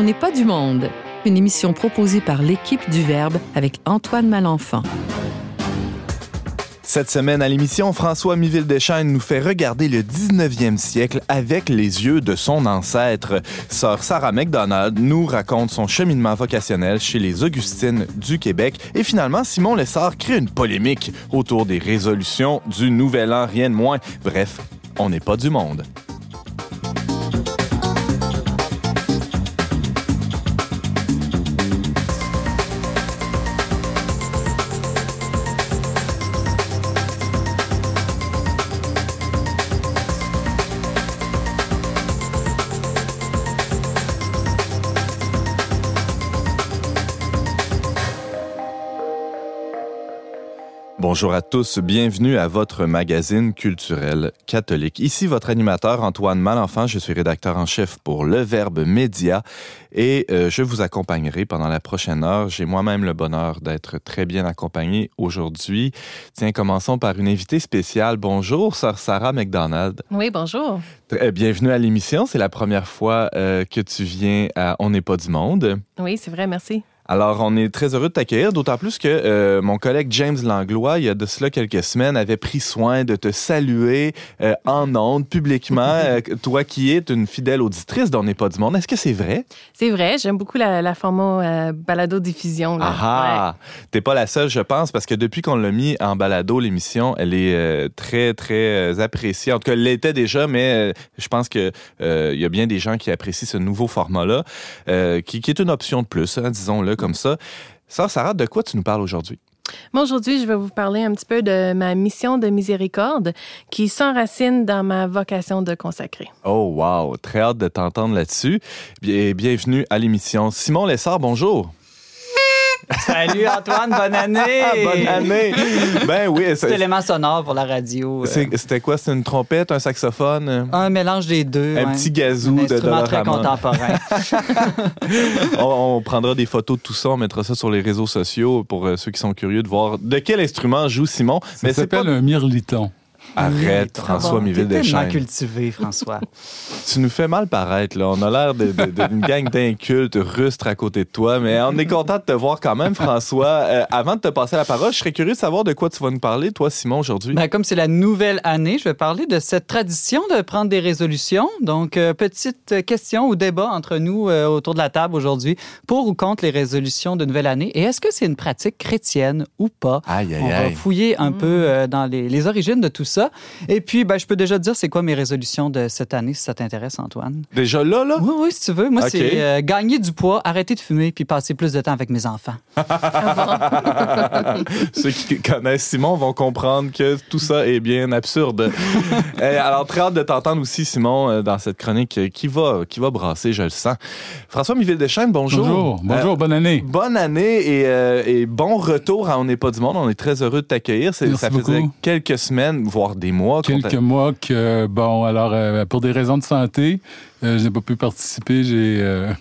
On n'est pas du monde, une émission proposée par l'équipe du Verbe avec Antoine Malenfant. Cette semaine à l'émission, François Miville-Deschaines nous fait regarder le 19e siècle avec les yeux de son ancêtre. Sœur Sarah McDonald nous raconte son cheminement vocationnel chez les Augustines du Québec. Et finalement, Simon Lessard crée une polémique autour des résolutions du Nouvel An, rien de moins. Bref, on n'est pas du monde. Bonjour à tous, bienvenue à votre magazine culturel catholique. Ici votre animateur Antoine Malenfant, je suis rédacteur en chef pour Le Verbe Média et euh, je vous accompagnerai pendant la prochaine heure. J'ai moi-même le bonheur d'être très bien accompagné aujourd'hui. Tiens, commençons par une invitée spéciale. Bonjour, sœur Sarah McDonald. Oui, bonjour. bienvenue à l'émission. C'est la première fois euh, que tu viens à On n'est pas du monde. Oui, c'est vrai, merci. Alors, on est très heureux de t'accueillir, d'autant plus que euh, mon collègue James Langlois, il y a de cela quelques semaines, avait pris soin de te saluer euh, en ondes, publiquement. Euh, toi qui es une fidèle auditrice d'On n'est pas du monde, est-ce que c'est vrai? C'est vrai, j'aime beaucoup la, la format balado-diffusion. Ah, ah! T'es pas la seule, je pense, parce que depuis qu'on l'a mis en balado, l'émission, elle est très, très appréciée. En tout cas, elle l'était déjà, mais je pense qu'il y a bien des gens qui apprécient ce nouveau format-là, qui, qui, est une option de plus, hein, disons-le comme ça. Ça, Sarah, de quoi tu nous parles aujourd'hui? Moi, aujourd'hui, je vais vous parler un petit peu de ma mission de miséricorde qui s'enracine dans ma vocation de consacrer. Oh, wow! Très hâte de t'entendre là-dessus. bienvenue à l'émission. Simon Lessard, bonjour. Salut Antoine, bonne année! bonne année! Ben oui. C'est élément sonore pour la radio. Euh. C'était quoi? C'était une trompette, un saxophone? Un mélange des deux. Un petit gazou un de Un très contemporain. on, prendra des photos de tout ça, on mettra ça sur les réseaux sociaux pour euh, ceux qui sont curieux de voir de quel instrument joue Simon. Ça s'appelle pas... un mirliton. Arrête, François Miville Deschênes. cultivé, François. tu nous fais mal paraître, là. On a l'air d'une gang d'incultes rustres à côté de toi, mais on est content de te voir quand même, François. Euh, avant de te passer la parole, je serais curieux de savoir de quoi tu vas nous parler, toi, Simon, aujourd'hui. Ben, comme c'est la nouvelle année, je vais parler de cette tradition de prendre des résolutions. Donc, euh, petite question ou débat entre nous euh, autour de la table aujourd'hui pour ou contre les résolutions de nouvelle année. Et est-ce que c'est une pratique chrétienne ou pas? Aïe, aïe, On va fouiller un peu dans les, les origines de tout ça. Et puis, ben, je peux déjà te dire c'est quoi mes résolutions de cette année, si ça t'intéresse, Antoine. Déjà là, là? Oui, oui, si tu veux. Moi, c'est euh, gagner du poids, arrêter de fumer, puis passer plus de temps avec mes enfants. Ceux qui connaissent Simon vont comprendre que tout ça est bien absurde. Eh, alors, très hâte de t'entendre aussi, Simon, euh, dans cette chronique qui va, qui va brasser, je le sens. François Miville-Deschênes, bonjour. Bonjour, bonjour, bonne année. Bonne année et, bon retour à On n'est pas du monde. On est très heureux de t'accueilir. Ça faisait quelques semaines, voire des mois. Quelques mois que, bon, alors, euh, pour des raisons de santé, euh, je n'ai pas pu participer. J'ai. Euh,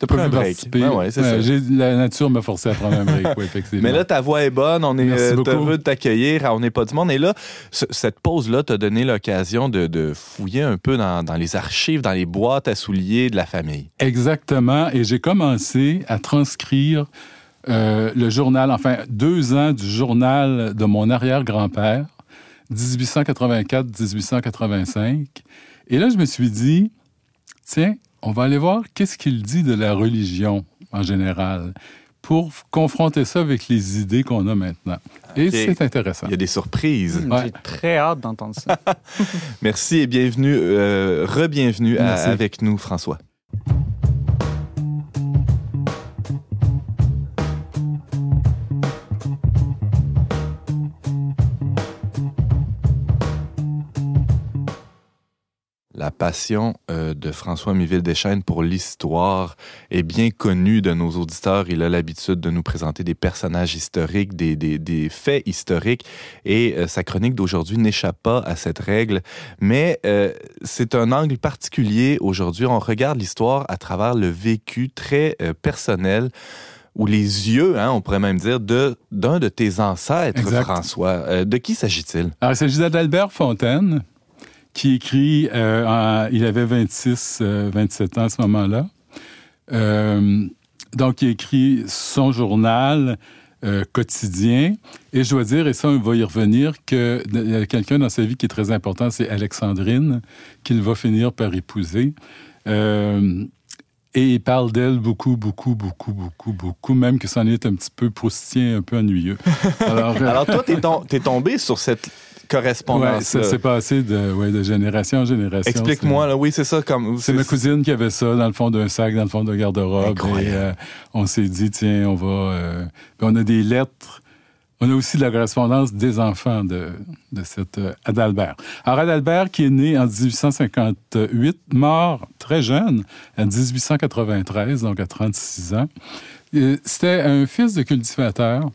pas pu participer. la nature m'a forcé à prendre un break, effectivement. Mais là, ta voix est bonne. On est heureux de t'accueillir. On n'est pas du monde. Et là, cette pause-là t'a donné l'occasion de, fouiller un peu dans, dans, les archives, dans les boîtes à souliers de la famille. Exactement. Et j'ai commencé à transcrire le journal, enfin, deux ans du journal de mon arrière-grand-père 1884-1885. Et là, je me suis dit, tiens, on va aller voir qu'est-ce qu'il dit de la religion en général pour confronter ça avec les idées qu'on a maintenant. Et c'est intéressant. Il y a des surprises. J'ai très hâte d'entendre ça. Merci et bienvenue, euh, re-bienvenue avec nous, François. La passion euh, de François Miville Deschaines pour l'histoire est bien connue de nos auditeurs. Il a l'habitude de nous présenter des personnages historiques, des, des, faits historiques, et euh, sa chronique d'aujourd'hui n'échappe pas à cette règle. Mais euh, c'est un angle particulier aujourd'hui. On regarde l'histoire à travers le vécu très personnel ou les yeux, hein, on pourrait même dire, de d'un de tes ancêtres, François. de qui s'agit-il? Alors, il s'agit d'Albert Fontaine, qui écrit, euh, il avait 26, 27 euh, ans à ce moment-là. Euh, donc, il écrit son journal quotidien. Et je dois dire, et ça, on va y revenir, qu'il y a quelqu'un dans sa vie qui est très important, c'est Alexandrine, qu'il va finir par épouser. Et il parle d'elle beaucoup, beaucoup, beaucoup, beaucoup, beaucoup, même que c'en est un petit peu proustien, un peu ennuyeux. Alors, Alors toi, t'es, es tombé sur cette correspondance. Ouais, ça s'est passé de, ouais, de génération en génération. Explique-moi, là, oui, c'est ça. comme C'est ma cousine qui avait ça dans le fond d'un sac, dans le fond d'un garde-robe. Et euh, on s'est dit, tiens, on va. Euh, on a des lettres. On a aussi de la correspondance des enfants de, de cette euh, Adalbert. Alors, Adalbert, qui est né en 1858, mort très jeune, en 1893, donc à 36 ans. C'était un fils de cultivateur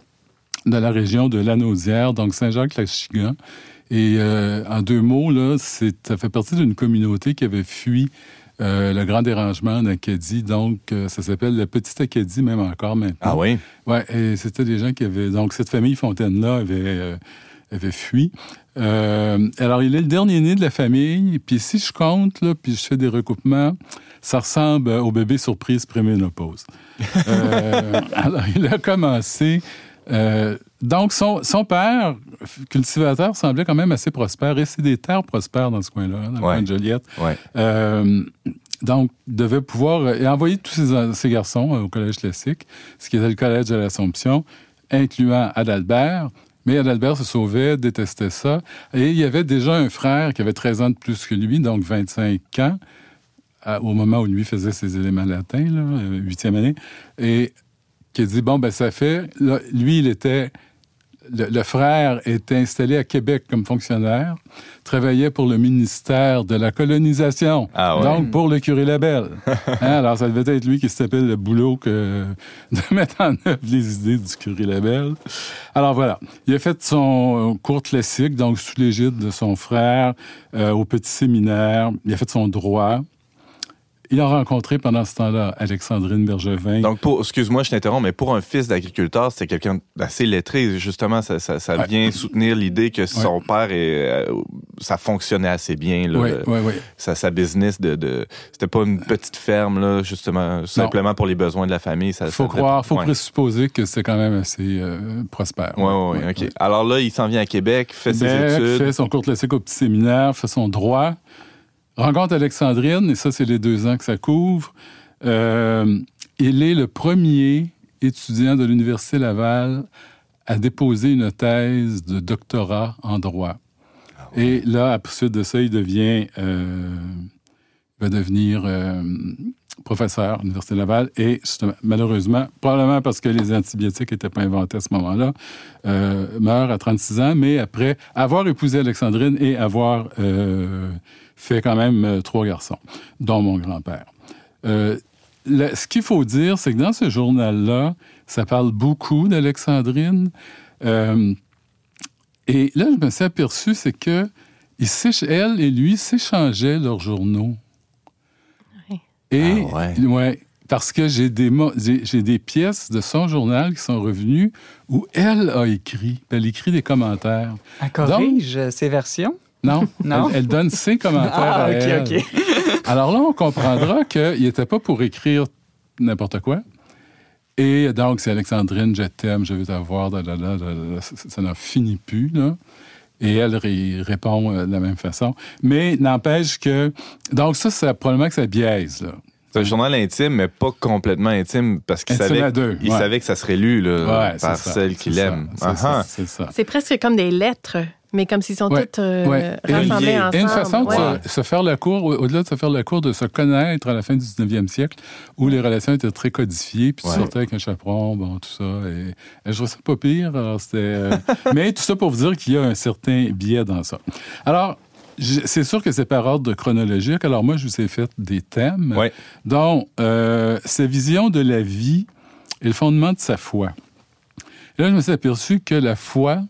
de la région de Lanaudière, donc Saint-Jacques-Lachigan. Et euh, en deux mots, là, ça fait partie d'une communauté qui avait fui euh, le grand dérangement en Acadie. Donc, euh, ça s'appelle la Petite Acadie, même encore maintenant. Ah oui? Oui, et c'était des gens qui avaient... Donc, cette famille Fontaine-là avait, avait fui. alors, il est le dernier né de la famille. Puis si je compte, là, puis je fais des recoupements, ça ressemble au bébé surprise préménopause. alors, il a commencé euh, donc, son, son, père, cultivateur, semblait quand même assez prospère. Et c'est des terres prospères dans ce coin-là, dans le coin de Joliette. Euh, donc, devait pouvoir et envoyer tous ses, garçons au collège classique, ce qui était le collège de l'Assomption, incluant Adalbert. Mais Adalbert se sauvait, détestait ça. Et il y avait déjà un frère qui avait 13 ans de plus que lui, donc 25 ans, au moment où lui faisait ses éléments latins, euh, huitième année. Et qui a dit bon ben ça fait lui il était le, frère était installé à Québec comme fonctionnaire, travaillait pour le ministère de la colonisation, ah donc pour le curé Labelle. Hein, alors, ça devait être lui qui s'appelle le boulot que de mettre en œuvre les idées du curé Labelle. Alors voilà, il a fait son cours classique, donc sous l'égide de son frère, euh, au petit séminaire. Il a fait son droit. Il a rencontré pendant ce temps-là Alexandrine Bergevin. Donc, excuse-moi, je t'interromps, mais pour un fils d'agriculteur, c'était quelqu'un d'assez lettré. Justement, ça, ça, ça vient soutenir l'idée que son père, est, euh, ça fonctionnait assez bien. Là, oui, oui, oui. Sa, sa business de, de c'était pas une petite ferme, là, justement, simplement pour les besoins de la famille. Ça, faut croire, faut présupposer que c'est quand même assez euh, prospère. Oui, oui, oui, OK. Alors là, il s'en vient à Québec, fait ses études. fait son cours classique au petit séminaire, fait son droit. Rencontre Alexandrine, et ça, c'est les deux ans que ça couvre. Euh, il est le premier étudiant de l'Université Laval à déposer une thèse de doctorat en droit. Ah et là, à suite de ça, il devient, euh, va devenir euh, professeur à l'Université Laval et malheureusement, probablement parce que les antibiotiques n'étaient pas inventés à ce moment-là, meurt à 36 ans, mais après avoir épousé Alexandrine et avoir fait quand même euh, trois garçons, dont mon grand-père. Euh, ce qu'il faut dire, c'est que dans ce journal-là, ça parle beaucoup d'Alexandrine. Euh, et là, je me suis aperçu, c'est que elle et lui s'échangeaient leurs journaux. Et, ah ouais. parce que j'ai des, j'ai des pièces de son journal qui sont revenues où elle a écrit. Elle écrit des commentaires. Elle corrige ses versions? Non, non. Elle, donne ses commentaires ah, à OK, OK. Alors là, on comprendra qu'il n'était pas pour écrire n'importe quoi. Et donc, c'est Alexandrine, je t'aime, je veux t'avoir, ça n'en finit plus, là. Et elle répond euh, de la même façon. Mais n'empêche que... Donc ça, c'est probablement que ça biaise, là. C'est un journal intime, mais pas complètement intime, parce qu'il savait, il savait que ça serait lu là, par celle qu'il aime. C'est presque comme des lettres mais comme s'ils sont toutes euh, rassemblés ensemble. Et une façon de se, faire la cour, au-delà de se faire la cour, de se connaître à la fin du 19e siècle, où les relations étaient très codifiées, puis tu sortais avec un chaperon, bon, tout ça. Et, je trouve ça pas pire. Euh, mais tout ça pour vous dire qu'il y a un certain biais dans ça. Alors, c'est sûr que c'est par ordre chronologique. Alors moi, je vous ai fait des thèmes, dont euh, sa vision de la vie et le fondement de sa foi. Et là, je me suis aperçu que la foi,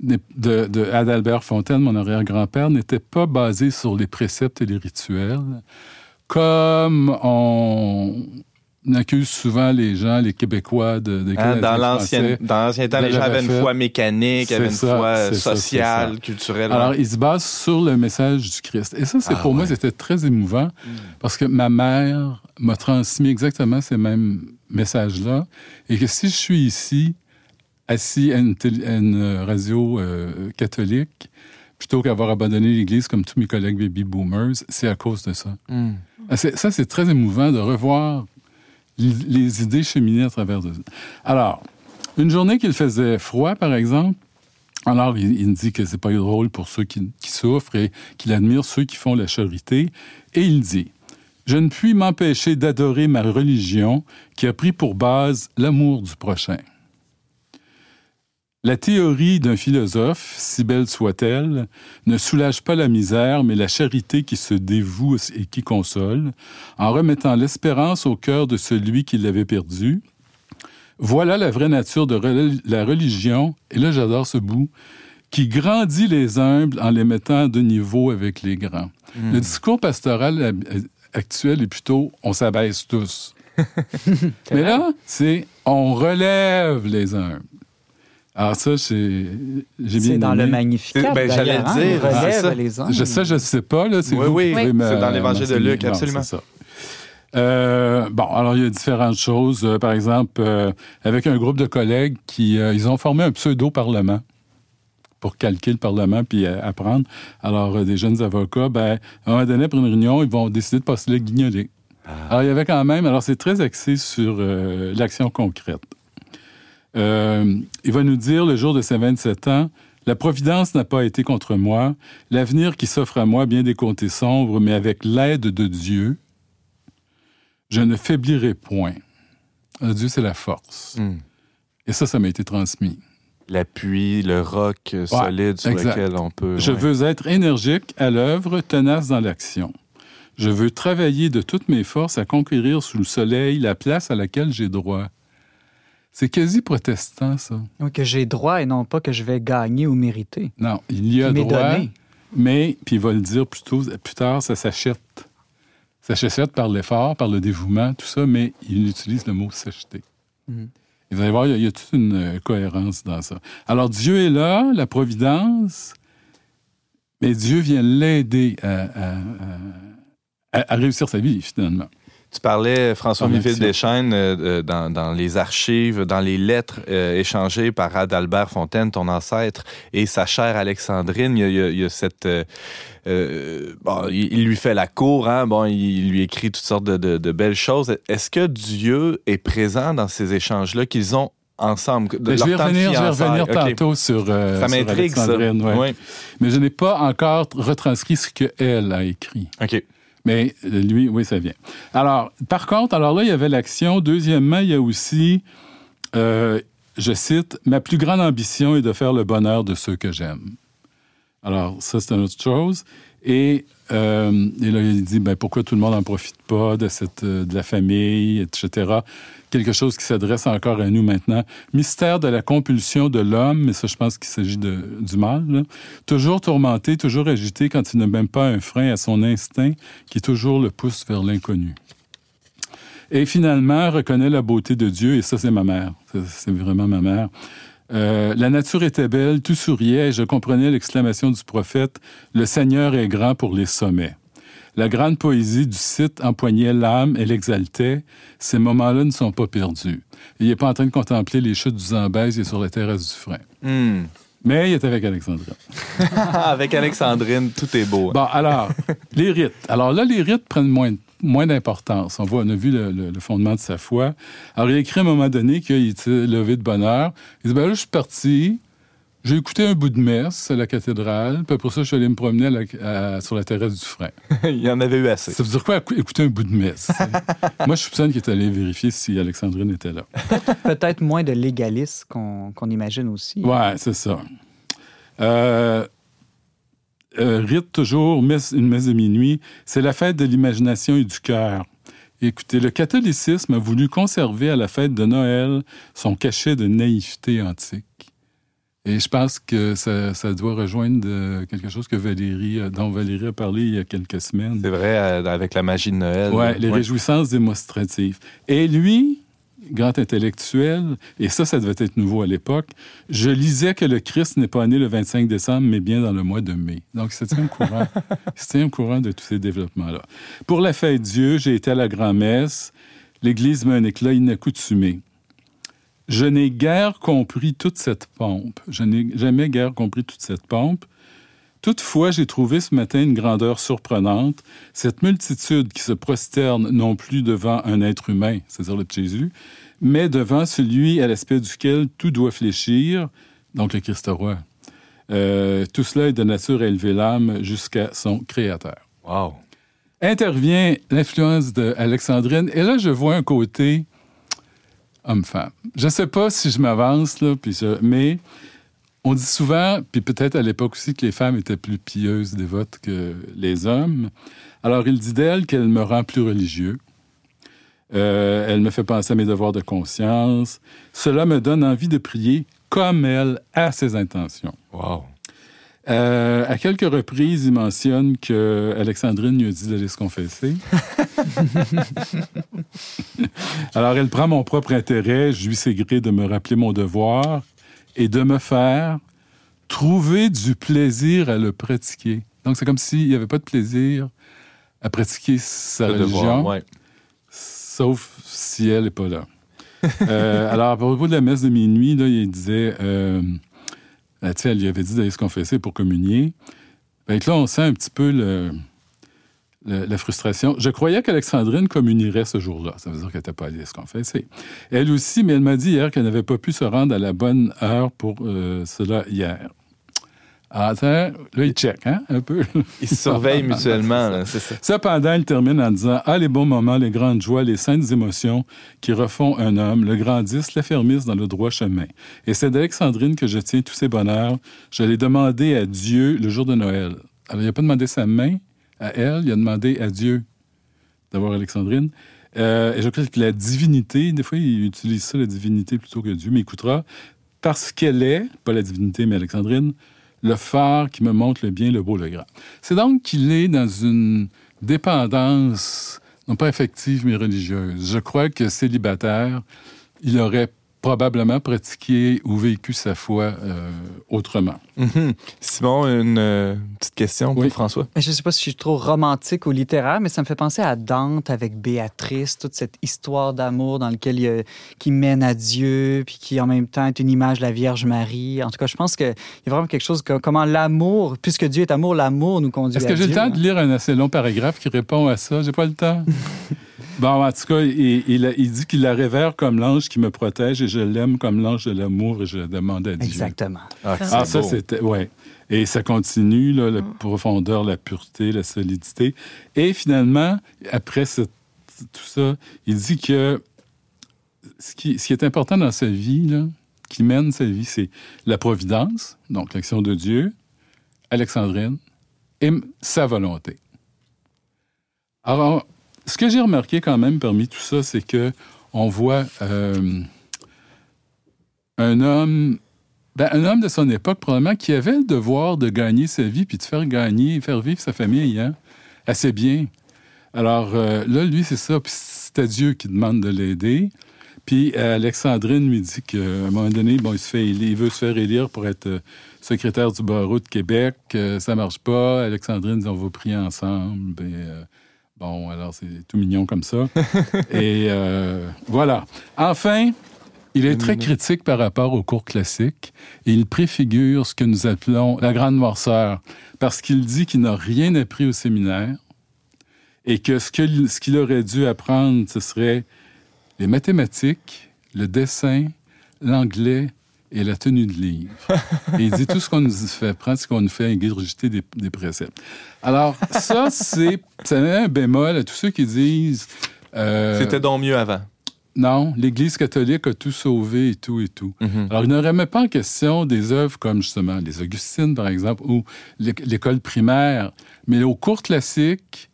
de, de Adalbert Fontaine, mon arrière-grand-père, n'était pas basé sur les préceptes et les rituels, comme on accuse souvent les gens, les Québécois, de, Hein, dans l'ancien temps, les gens avaient une foi mécanique, avaient une ça, foi sociale, ça. culturelle. Alors, il se base sur le message du Christ. Et ça, c'est Ah, pour moi, c'était très émouvant parce que ma mère m'a transmis exactement ces mêmes messages-là. Et que si je suis ici, assis à une, télé- à une radio euh, catholique, plutôt qu'avoir abandonné l'Église comme tous mes collègues baby boomers, c'est à cause de ça. Hmm. Ah, Ça, c'est très émouvant de revoir les idées cheminer à travers de Alors, une journée qu'il faisait froid, par exemple, alors il, il dit que c'est pas drôle pour ceux qui, qui souffrent et qu'il admire ceux qui font la charité. Et il dit Je ne puis m'empêcher d'adorer ma religion qui a pris pour base l'amour du prochain. La théorie d'un philosophe, si belle soit-elle, ne soulage pas la misère, mais la charité qui se dévoue et qui console, en remettant l'espérance au cœur de celui qui l'avait perdu. Voilà la vraie nature de la religion, et là j'adore ce bout, qui grandit les humbles en les mettant de niveau avec les grands. Le discours pastoral actuel est plutôt on s'abaisse tous. Mais là, c'est on relève les humbles. Alors ça, j'ai j'ai bien C'est dans le aimé. Magnificat. Ben, j'allais dire, hein, c'est relève ça. les hommes. Je sais, je ne sais pas. Là, c'est Oui, vous oui, oui. C'est dans l'Évangile de. Luc, Bon, absolument. c'est ça. Euh, bon, alors il y a différentes choses. Euh, par exemple, euh, avec un groupe de collègues qui euh, ils ont formé un pseudo-parlement pour calquer le Parlement puis euh, apprendre. Alors, euh, des jeunes avocats, ben, à un moment donné, pour une réunion, ils vont décider de passer le guignoler. Alors, il y avait quand même, alors c'est très axé sur euh, l'action concrète. Euh, il va nous dire, le jour de ses 27 ans, la providence n'a pas été contre moi, l'avenir qui s'offre à moi bien des côtés sombres, mais avec l'aide de Dieu, je ne faiblirai point. Alors, Dieu, c'est la force. Hmm. Et ça, ça m'a été transmis. L'appui, le roc solide sur exact. lequel on peut. Je ouais. veux être énergique à l'œuvre, tenace dans l'action. Je veux travailler de toutes mes forces à conquérir sous le soleil la place à laquelle j'ai droit. C'est quasi protestant, ça. Que j'ai droit et non pas que je vais gagner ou mériter. Non, il y a droit, donné. mais, puis il va le dire plus, tôt, plus tard, ça s'achète. Ça s'achète par l'effort, par le dévouement, tout ça, mais il utilise le mot s'acheter. Mhm. Et Vous allez voir, il y a, il y a toute une euh, cohérence dans ça. Alors, Dieu est là, la providence, mais Dieu vient l'aider à- à- à réussir sa vie, finalement. Tu parlais, François Miville. Deschênes, euh, dans, dans les archives, dans les lettres euh, échangées par Adalbert Fontaine, ton ancêtre, et sa chère Alexandrine. Il y a, il y cette... euh, bon, il, lui fait la cour, hein, bon, il, lui écrit toutes sortes de, de- de belles choses. Est-ce que Dieu est présent dans ces échanges-là qu'ils ont ensemble? De Mais je vais revenir, je vais fiançailles? revenir tantôt sur, euh, Ça sur ça. Alexandrine, ouais. Oui. Mais je n'ai pas encore retranscrit ce qu'elle a écrit. OK. Mais euh, lui, oui, ça vient. Alors, par contre, alors là, il y avait l'action. Deuxièmement, il y a aussi, euh, je cite, Ma plus grande ambition est de faire le bonheur de ceux que j'aime. Alors, ça, c'est une autre chose. Et, euh, et là, il dit, ben, pourquoi tout le monde n'en profite pas de, cette, euh, de la famille, etc. Quelque chose qui s'adresse encore à nous maintenant. Mystère de la compulsion de l'homme, mais ça, je pense qu'il s'agit du mal. Toujours tourmenté, toujours agité quand il n'a même pas un frein à son instinct qui toujours le pousse vers l'inconnu. Et finalement, reconnaît la beauté de Dieu, et ça, c'est ma mère. C'est vraiment ma mère. Euh, la nature était belle, tout souriait, et je comprenais l'exclamation du prophète Le Seigneur est grand pour les sommets. La grande poésie du site empoignait l'âme et l'exaltait. Ces moments-là ne sont pas perdus. Il n'est pas en train de contempler les chutes du Zambèze, il est sur la terrasse du frein. Hmm. Mais il est avec Alexandra. Avec Alexandrine, tout est beau. hein. Bon, alors, les rites. Alors là, les rites prennent moins, moins d'importance. On, voit, on a vu le, le- le fondement de sa foi. Alors, il a écrit à un moment donné qu'il était levé de bonne heure. Il dit, ben là, je suis parti, j'ai écouté un bout de messe à la cathédrale, puis après ça, je suis allé me promener à la- à- sur la terrasse du frein. Il y en avait eu assez. Ça veut dire quoi, écou- écouter un bout de messe? Moi, je soupçonne qu'il est allé vérifier si Alexandrine était là. Peut-être moins de légalisme qu'on qu'on imagine aussi. Ouais, c'est ça. Euh, euh, rite toujours, messe- une messe de minuit, c'est la fête de l'imagination et du cœur. Écoutez, le catholicisme a voulu conserver à la fête de Noël son cachet de naïveté antique. Et je pense que ça, ça doit rejoindre euh, quelque chose que Valérie, euh, dont Valérie a parlé il y a quelques semaines. C'est vrai, avec la magie de Noël. Oui, les réjouissances démonstratives. Et lui, grand intellectuel, et ça, ça devait être nouveau à l'époque, je lisais que le Christ n'est pas né le 25 décembre, mais bien dans le mois de mai. Donc, c'est un courant, c'était un courant de tous ces développements-là. Pour la fête Dieu, j'ai été à la grand-messe. L'Église met un éclat inaccoutumé. Je n'ai guère compris toute cette pompe. Je n'ai jamais guère compris toute cette pompe. Toutefois, j'ai trouvé ce matin une grandeur surprenante, cette multitude qui se prosterne non plus devant un être humain, c'est-à-dire le Jésus, mais devant celui à l'aspect duquel tout doit fléchir, donc le Christ roi. Euh, tout cela est de nature à élever l'âme jusqu'à son Créateur. Wow. Intervient l'influence d'Alexandrine, et là, je vois un côté homme-femme. Je ne sais pas si je m'avance, là, puis mais on dit souvent, puis peut-être à l'époque aussi, que les femmes étaient plus pieuses, dévotes que les hommes. Alors, il dit d'elle qu'elle me rend plus religieux. Euh, elle me fait penser à mes devoirs de conscience. Cela me donne envie de prier comme elle a ses intentions. Wow. Euh, à quelques reprises, il mentionne que Alexandrine lui a dit d'aller se confesser. Alors, elle prend mon propre intérêt, je lui sais gré de me rappeler mon devoir et de me faire trouver du plaisir à le pratiquer. Donc, c'est comme s'il n'y avait pas de plaisir à pratiquer sa Le religion, devoir, ouais. sauf si elle n'est pas là. Euh, alors, à propos de la messe de minuit, là, il disait, euh, sais, elle lui avait dit d'aller se confesser pour communier. Fait que là, on sent un petit peu le- le- la frustration. Je croyais qu'Alexandrine communierait ce jour-là. Ça veut dire qu'elle n'était pas allée se confesser. Elle aussi, mais elle m'a dit hier qu'elle n'avait pas pu se rendre à la bonne heure pour euh, cela hier. Ah, tiens, là, il check, hein, un peu. Ils se surveillent mutuellement, c'est ça. Cependant, il termine en disant Ah, les bons moments, les grandes joies, les saintes émotions qui refont un homme, le grandissent, l'affermissent dans le droit chemin. Et c'est d'Alexandrine que je tiens tous ces bonheurs. Je l'ai demandé à Dieu le jour de Noël. Alors, il n'a pas demandé sa main? À elle, il a demandé à Dieu d'avoir Alexandrine. Euh, et je crois que la divinité, des fois, il utilise ça, la divinité, plutôt que Dieu, mais écoutera, parce qu'elle est, pas la divinité, mais Alexandrine, le phare qui me montre le bien, le beau, le grand. C'est donc qu'il est dans une dépendance, non pas affective, mais religieuse. Je crois que célibataire, il aurait probablement pratiqué ou vécu sa foi euh, autrement. Mhm. Simon, une euh, petite question pour Oui. François. Je ne sais pas si je suis trop romantique ou littéraire, mais ça me fait penser à Dante avec Béatrice, toute cette histoire d'amour dans laquelle il qui mène à Dieu, puis qui en même temps est une image de la Vierge Marie. En tout cas, je pense qu'il y a vraiment quelque chose comme comment l'amour, puisque Dieu est amour, l'amour nous conduit Est-ce que j'ai le temps hein? de lire un assez long paragraphe qui répond à ça? J'ai pas le temps. bon, en tout cas, il, il- il dit qu'il la révère comme l'ange qui me protège et je l'aime comme l'ange de l'amour et je le demande à Dieu. Exactement. Ah, Ah, ça, beau. c'était. Ouais. Et ça continue, là, la profondeur, la pureté, la solidité. Et finalement, après ce- tout ça, il dit que ce qui, ce qui est important dans sa vie, là, qui mène sa vie, c'est la providence, donc l'action de Dieu, Alexandrine, et sa volonté. Alors, ce que j'ai remarqué quand même parmi tout ça, c'est que on voit euh, un homme ben, un homme de son époque, probablement, qui avait le devoir de gagner sa vie puis de faire gagner, faire vivre sa famille hein, assez bien. Alors euh, là, lui, c'est ça. Puis c'est à Dieu qui demande de l'aider. Puis euh, Alexandrine lui dit qu'à un moment donné, bon, il, se fait il veut se faire élire pour être secrétaire du barreau de Québec. Ça marche pas. Alexandrine dit on va prier ensemble. Ben, euh, bon, alors c'est tout mignon comme ça. Et euh, voilà. Enfin, il est très critique par rapport au cours classique et il préfigure ce que nous appelons la grande noirceur parce qu'il dit qu'il n'a rien appris au séminaire et que ce que- ce qu'il aurait dû apprendre, ce serait les mathématiques, le dessin, l'anglais et la tenue de livre. Et il dit tout ce qu'on nous fait apprendre, c'est qu'on nous fait ingurgiter des, des préceptes. Alors, ça, c'est un bémol à tous ceux qui disent... euh, C'était donc mieux avant. non, l'Église catholique a tout sauvé et tout et tout. Mhm. Alors, il ne remet pas en question des œuvres comme justement les Augustines, par exemple, ou l'é- l'école primaire, mais au cours classique,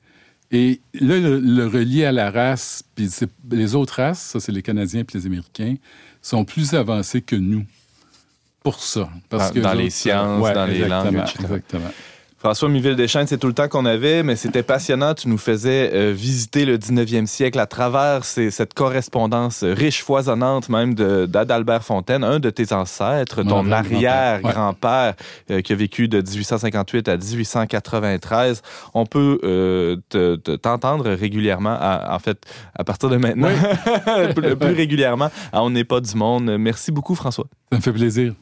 et là, le, le relier à la race, puis les autres races, ça c'est les Canadiens puis les Américains, sont plus avancés que nous pour ça. Parce dans, que dans les sciences, dans les langues, etc. Exactement. François Miville-Deschênes, c'est tout le temps qu'on avait, mais c'était passionnant. Tu nous faisais euh, visiter le 19e siècle à travers cette correspondance riche, foisonnante même d'Adalbert Fontaine, un de tes ancêtres, ton arrière-grand-père euh, qui a vécu de 1858 à 1893. On peut euh, t'entendre régulièrement, en fait, à partir de maintenant, plus, plus régulièrement, On n'est pas du monde. Merci beaucoup, François. Ça me fait plaisir.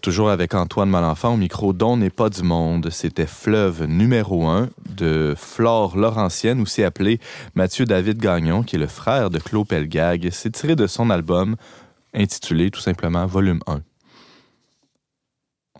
Toujours avec Antoine Malenfant au micro dont n'est pas du monde. C'était Fleuve numéro 1 de Flore Laurentienne, aussi appelé Mathieu David Gagnon, qui est le frère de Claude Pelgag. C'est tiré de son album intitulé tout simplement Volume 1.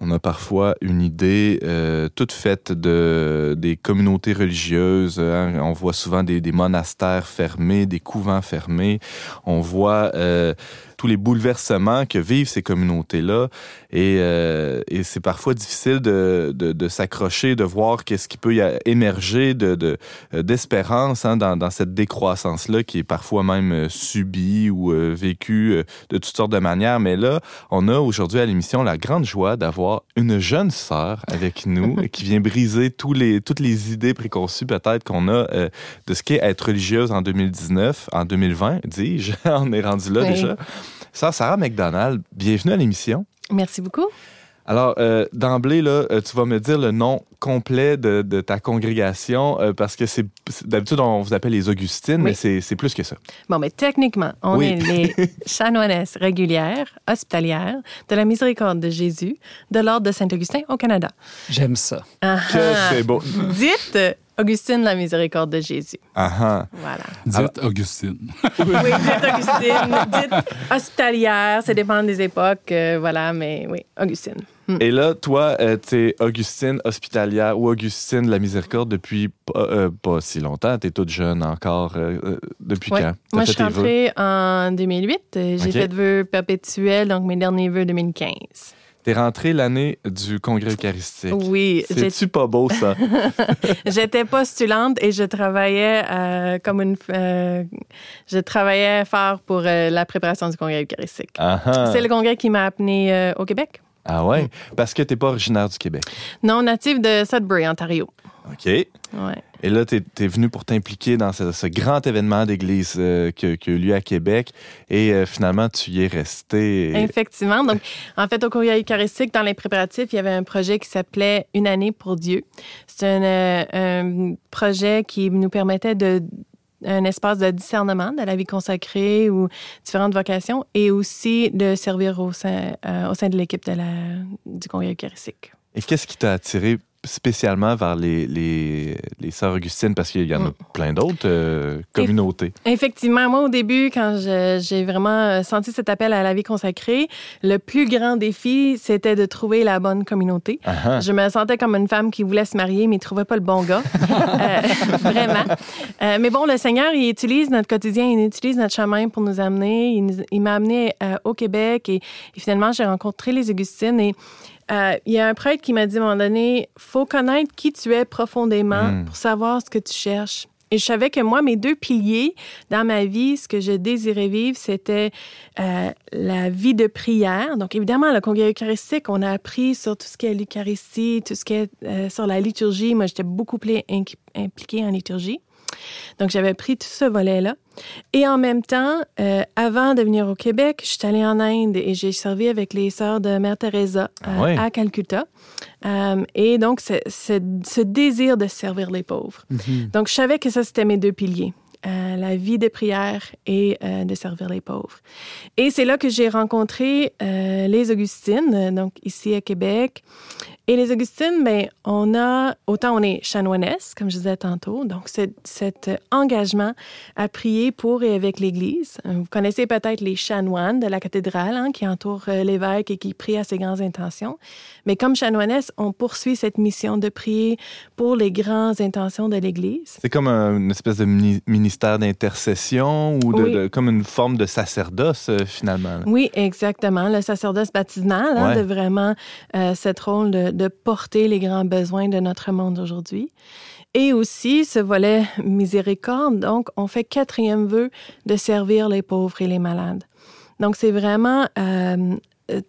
On a parfois une idée euh, toute faite de, des communautés religieuses. Hein. On voit souvent des, monastères fermés, des couvents fermés. On voit euh, tous les bouleversements que vivent ces communautés-là. Et, euh, et c'est parfois difficile de, de, de s'accrocher, de voir qu'est-ce qui peut y émerger de, de, euh, d'espérance hein, dans, dans cette décroissance-là qui est parfois même euh, subie ou vécue de toutes sortes de manières. Mais là, on a aujourd'hui à l'émission la grande joie d'avoir une jeune sœur avec nous qui vient briser tous les, toutes les idées préconçues peut-être qu'on a de ce qu'est être religieuse en 2019, en 2020, dis-je. on est rendu là déjà. Ça, Sarah McDonald, bienvenue à l'émission. Merci beaucoup. Alors, euh, d'emblée, là, euh, tu vas me dire le nom complet de, ta congrégation, euh, parce que c'est d'habitude, on vous appelle les Augustines, mais c'est plus que ça. Bon, mais techniquement, on est les chanoinesses régulières, hospitalières, de la miséricorde de Jésus, de l'ordre de Saint-Augustin au Canada. J'aime ça. Ah que c'est beau. Dites Augustine, la miséricorde de Jésus. Ah Voilà. Dites Augustine. oui, dites Augustine. dites hospitalière, ça dépend des époques, euh, voilà, mais oui, Augustine. Hmm. Et là, toi, euh, tu es Augustine hospitalière ou Augustine la miséricorde depuis euh, pas si longtemps. Tu es toute jeune encore. depuis quand? Moi, je suis entrée en 2008. J'ai fait de vœux perpétuels, donc mes derniers vœux 2015. T'es rentré l'année du congrès eucharistique. Oui. C'est-tu pas beau, ça? J'étais postulante et je travaillais euh, comme une. euh, je travaillais fort pour euh, la préparation du congrès eucharistique. Ah, ah. C'est le congrès qui m'a amené euh, au Québec. Ah ouais? Parce que t'es pas originaire du Québec. Non, native de Sudbury, Ontario. OK. Ouais. Et là, tu es, venu pour t'impliquer dans ce, ce grand événement d'église euh, qui a eu lieu à Québec. Et euh, finalement, tu y es resté. Et- Effectivement. Donc, en fait, au courrier eucharistique, dans les préparatifs, il y avait un projet qui s'appelait Une année pour Dieu. C'est un, euh, un projet qui nous permettait de un espace de discernement de la vie consacrée ou différentes vocations et aussi de servir au sein, euh, au sein de l'équipe du congrès eucharistique. Et qu'est-ce qui t'a attiré spécialement vers les, les, les sœurs Augustines? Parce qu'il y en a Mm. plein d'autres euh, communautés. Effectivement, moi, au début, quand j'ai vraiment senti cet appel à la vie consacrée, le plus grand défi, c'était de trouver la bonne communauté. Ah. Je me sentais comme une femme qui voulait se marier, mais ne trouvait pas le bon gars. Euh, vraiment. Euh, mais bon, le Seigneur, il utilise notre quotidien, il utilise notre chemin pour nous amener. Il, m'a amené au Québec et, et finalement, j'ai rencontré les Augustines. Et euh, il y a un prêtre qui m'a dit à un moment donné faut connaître qui tu es profondément Mm. pour savoir ce que tu cherches. Et je savais que moi, mes deux piliers dans ma vie, ce que je désirais vivre, c'était euh, la vie de prière. Donc, évidemment, le congrès eucharistique, on a appris sur tout ce qui est l'Eucharistie, tout ce qui est euh, sur la liturgie. Moi, j'étais beaucoup plus impliquée en liturgie. Donc, j'avais pris tout ce volet-là. Et en même temps, euh, avant de venir au Québec, je suis allée en Inde et j'ai servi avec les sœurs de Mère Teresa euh, Ah ouais. à Calcutta. Euh, et donc, ce, désir de servir les pauvres. Donc, je savais que ça, c'était mes deux piliers. euh, la vie de prière et euh, de servir les pauvres. Et c'est là que j'ai rencontré euh, les Augustines, euh, donc ici à Québec. Et les Augustines, ben, on a, autant on est chanoinesses, comme je disais tantôt, donc cet engagement à prier pour et avec l'Église. Euh, Vous connaissez peut-être les chanoines de la cathédrale hein, qui entourent euh, l'évêque et qui prient à ses grandes intentions. Mais comme chanoinesses, on poursuit cette mission de prier pour les grandes intentions de l'Église. C'est comme un- une espèce de mini- ministère d'intercession ou de, Oui. de- comme une forme de sacerdoce, euh, finalement. là. Oui, exactement. Le sacerdoce baptismal, hein, Ouais. de vraiment euh, cette rôle de, de porter les grands besoins de notre monde aujourd'hui. Et aussi ce volet miséricorde. Donc, on fait quatrième vœu de servir les pauvres et les malades. Donc, c'est vraiment euh, euh,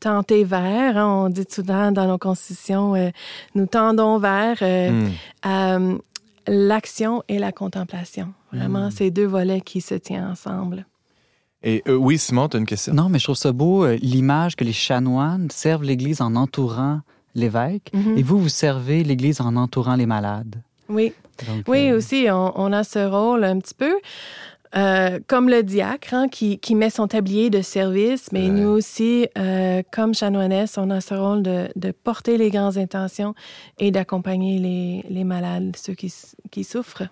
tenter vers. hein. on dit souvent dans nos constitutions, euh, nous tendons vers euh, Hmm. euh, l'action et la contemplation. Vraiment, ces deux volets qui se tiennent ensemble. Et euh, oui, Simon, tu as une question? Non, mais je trouve ça beau, euh, l'image que les chanoines servent l'Église en entourant l'évêque. Mhm. Et vous, vous servez l'Église en entourant les malades. Oui. Donc, Oui, euh, aussi, on, on a ce rôle un petit peu euh, comme le diacre hein, qui, qui met son tablier de service, mais Ouais. nous aussi, euh, comme chanoinesses, on a ce rôle de, de porter les grandes intentions et d'accompagner les, les malades, ceux qui souffrent.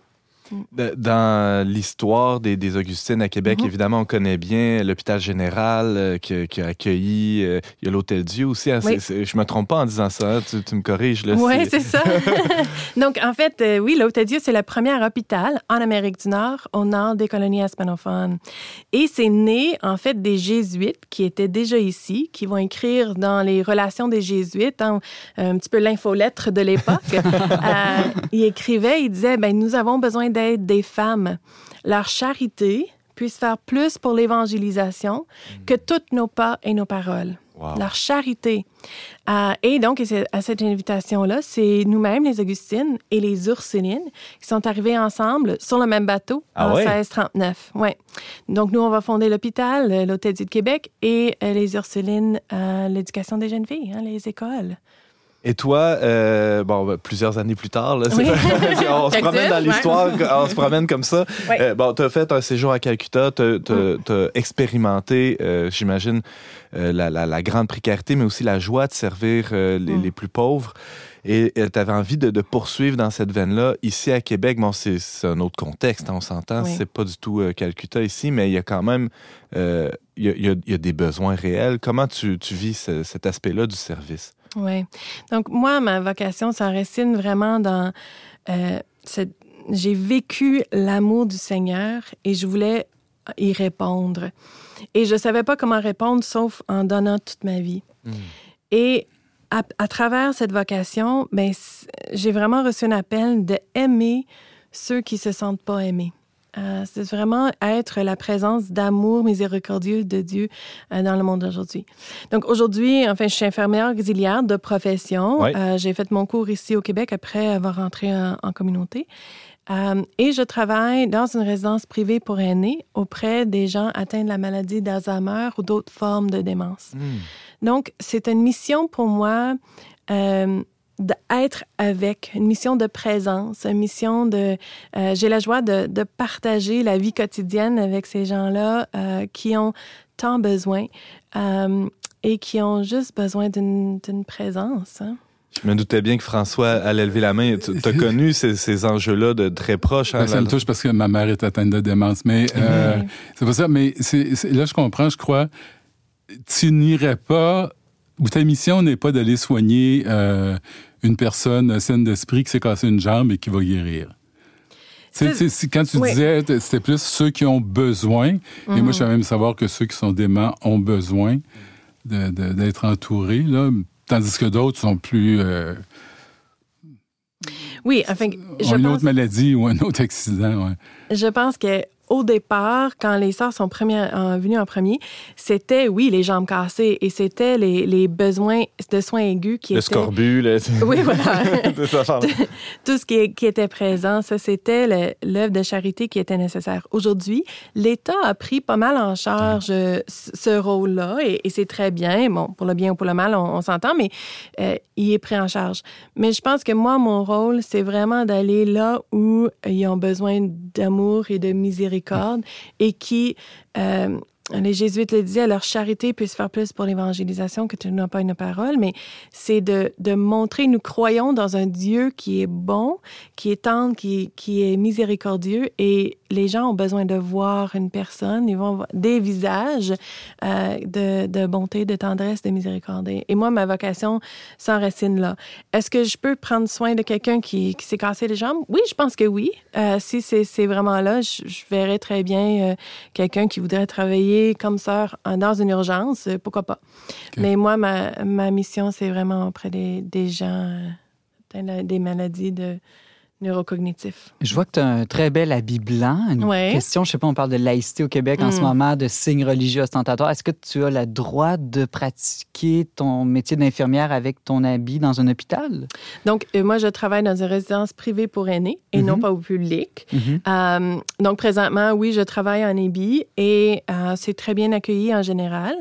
De- Dans l'histoire des, des Augustines à Québec, Mhm. évidemment, on connaît bien l'hôpital général euh, qui, qui a accueilli. euh, il y a l'Hôtel Dieu aussi. hein, Oui. je me trompe pas en disant ça. hein, tu, tu me corriges. Oui, c'est- ça. Donc, en fait, euh, oui, l'Hôtel Dieu, c'est le premier hôpital en Amérique du Nord, au nord des colonies hispanophones. Et c'est né, en fait, des Jésuites qui étaient déjà ici, qui vont écrire dans les relations des Jésuites, hein, un petit peu l'infolettre de l'époque. Ils écrivaient, ils disaient, ben, nous avons besoin d'aide des femmes. Leur charité puisse faire plus pour l'évangélisation que toutes nos pas et nos paroles Wow. leur charité. Euh, et donc, à cette invitation-là, c'est nous-mêmes, les Augustines et les Ursulines, qui sont arrivés ensemble sur le même bateau Ah en ouais? 1639. Ouais. Donc, nous, on va fonder l'hôpital, euh, l'Hôtel de Québec, et euh, les Ursulines, euh, l'éducation des jeunes filles, hein, les écoles. Et toi, euh, bon, ben, plusieurs années plus tard, là, c'est- Oui. on se promène dans Ouais. l'histoire, on se promène comme ça. Euh, bon, tu as fait un séjour à Calcutta, tu as, expérimenté, euh, j'imagine, la, la- la grande précarité, mais aussi la joie de servir les, Mm. les plus pauvres. Et tu avais envie de, de poursuivre dans cette veine-là. Ici à Québec, bon, c'est un autre contexte, hein, on s'entend, Oui. c'est pas du tout Calcutta ici, mais il y a quand même il y a, y y des besoins réels. Comment tu, tu vis ce- cet aspect-là du service? Oui. Donc, moi, ma vocation s'enracine vraiment dans euh, cette. J'ai vécu l'amour du Seigneur et je voulais y répondre. Et je ne savais pas comment répondre sauf en donnant toute ma vie. Et à, à travers cette vocation, ben, j'ai vraiment reçu un appel de aimer ceux qui se sentent pas aimés. Euh, c'est vraiment être la présence d'amour miséricordieux de Dieu euh, dans le monde aujourd'hui. Donc aujourd'hui, enfin, je suis infirmière auxiliaire de profession. Euh, j'ai fait mon cours ici au Québec après avoir rentré en, en communauté. Et je travaille dans une résidence privée pour aînés auprès des gens atteints de la maladie d'Alzheimer ou d'autres formes de démence. Donc, c'est une mission pour moi d'être avec, une mission de présence, une mission de... euh, J'ai la joie de, de partager la vie quotidienne avec ces gens-là euh, qui ont tant besoin euh, et qui ont juste besoin d'une d'une présence. hein. Je me doutais bien que François allait lever la main. Tu as connu ces, ces enjeux-là de très proche. hein, Ben, ça me touche parce que ma mère est atteinte de démence. Mais euh, c'est pas ça. Mais là, je comprends, je crois. Tu n'irais pas, ou ta mission n'est pas d'aller soigner euh, une personne saine d'esprit qui s'est cassé une jambe et qui va guérir. C'est, C'est- c'est- c'est- quand tu oui. disais, c'était plus ceux qui ont besoin. Et moi, je veux même savoir que ceux qui sont déments ont besoin de- de- d'être entourés. Là, tandis que d'autres sont plus. euh, Oui, enfin, je ont une pense, autre maladie ou un autre accident. Ouais. je pense que au départ, quand les sœurs sont premières, euh, venues en premier, c'était, oui, les jambes cassées et c'était les, les besoins de soins aigus qui le étaient... scorbut. le- Oui, voilà. Tout ce qui, était présent, ça, c'était l'œuvre de charité qui était nécessaire. Aujourd'hui, l'État a pris pas mal en charge euh, ce ce rôle-là et, et c'est très bien. Bon, pour le bien ou pour le mal, on, on s'entend, mais euh, il est pris en charge. Mais je pense que moi, mon rôle, c'est vraiment d'aller là où ils ont besoin d'amour et de miséricorde et qui... euh, les Jésuites le disaient, leur charité puisse faire plus pour l'évangélisation que tu n'as pas une parole, mais c'est de, montrer, nous croyons dans un Dieu qui est bon, qui est tendre, qui, est miséricordieux, et les gens ont besoin de voir une personne, ils vont des visages euh, de, bonté, de tendresse, de miséricorde. Et moi, ma vocation s'enracine là. Est-ce que je peux prendre soin de quelqu'un qui, s'est cassé les jambes? Oui, je pense que oui. Euh, si c'est c'est vraiment là, je, je verrais très bien euh, quelqu'un qui voudrait travailler comme sœur dans une urgence, euh, pourquoi pas. Mais moi, ma, ma mission, c'est vraiment auprès des, des gens euh, atteints des maladies de neurocognitifs. Je vois que tu as un très bel habit blanc. Une Ouais. question, je sais pas, on parle de laïcité au Québec en ce Mm. moment, de signes religieux ostentatoires. Est-ce que tu as le droit de pratiquer ton métier d'infirmière avec ton habit dans un hôpital? Donc, euh, moi, je travaille dans une résidence privée pour aînés et non pas au public. Mhm. Euh, donc, présentement, oui, je travaille en EBI et euh, c'est très bien accueilli en général.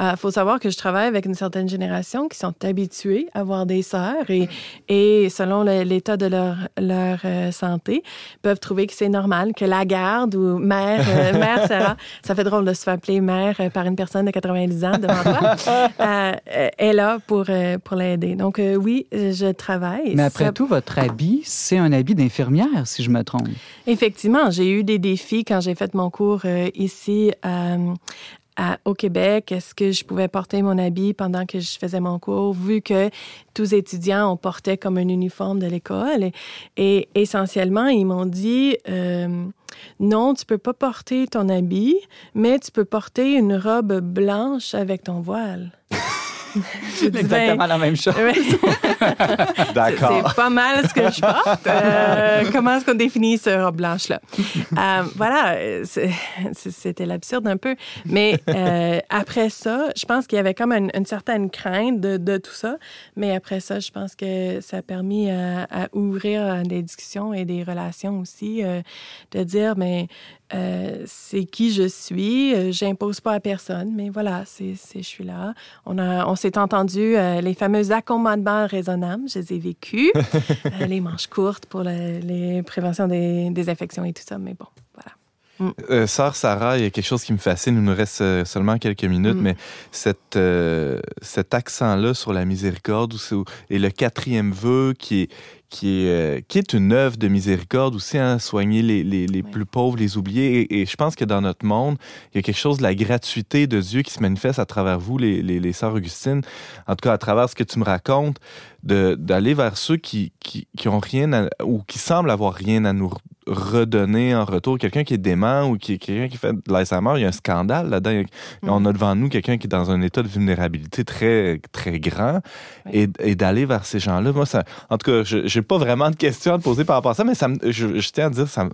Il faut savoir que je travaille avec une certaine génération qui sont habitués à voir des sœurs et, et selon l'état de leur, leur euh, santé, peuvent trouver que c'est normal que la garde ou mère, euh, mère Sarah, ça fait drôle de se faire appeler mère euh, par une personne de 90 ans devant toi, est là pour, pour l'aider. Donc, oui, je travaille. Mais après Ça- tout, votre habit, c'est un habit d'infirmière, si je me trompe. Effectivement, j'ai eu des défis quand j'ai fait mon cours ici au Québec? Est-ce que je pouvais porter mon habit pendant que je faisais mon cours, vu que tous les étudiants on portait comme un uniforme de l'école? Et, et essentiellement, ils m'ont dit, euh, non, tu peux pas porter ton habit, mais tu peux porter une robe blanche avec ton voile. J'ai ben, Exactement la même chose. Ouais. D'accord. C'est pas mal ce que je porte. Euh, comment est-ce qu'on définit ce robe blanche-là? Euh, voilà, c'était l'absurde un peu. Mais euh, après ça, je pense qu'il y avait comme une, une certaine crainte de, de tout ça. Mais après ça, je pense que ça a permis à, à ouvrir des discussions et des relations aussi, euh, de dire, mais euh, c'est qui je suis, euh, j'impose pas à personne, mais voilà, c'est je suis là. On, a, on s'est entendu euh, les fameux accommodements raisonnables, je les ai vécus, Euh, les manches courtes pour le- les préventions des, des infections et tout ça, mais bon, voilà. Euh, Sœur Sarah, il y a quelque chose qui me fascine. Il nous reste seulement quelques minutes, Mm. mais cette, cet accent-là sur la miséricorde et le quatrième vœu qui est, qui est, euh, qui est une œuvre de miséricorde aussi, hein, soigner les, les, les Oui. plus pauvres, les oubliés. Et, et je pense que dans notre monde, il y a quelque chose de la gratuité de Dieu qui se manifeste à travers vous, les, les, les sœurs Augustine. En tout cas, à travers ce que tu me racontes, d'aller vers ceux qui, qui, qui ont rien à- ou qui semblent avoir rien à nous redonner en retour. Quelqu'un qui est dément ou qui, quelqu'un qui fait de l'Alzheimer, il y a un scandale là-dedans. Mm. On a devant nous quelqu'un qui est dans un état de vulnérabilité très, très grand et, et d'aller vers ces gens-là. Moi, ça, en tout cas, je j'ai pas vraiment de questions à te poser par rapport à ça, mais ça me, je, je tiens à dire, ça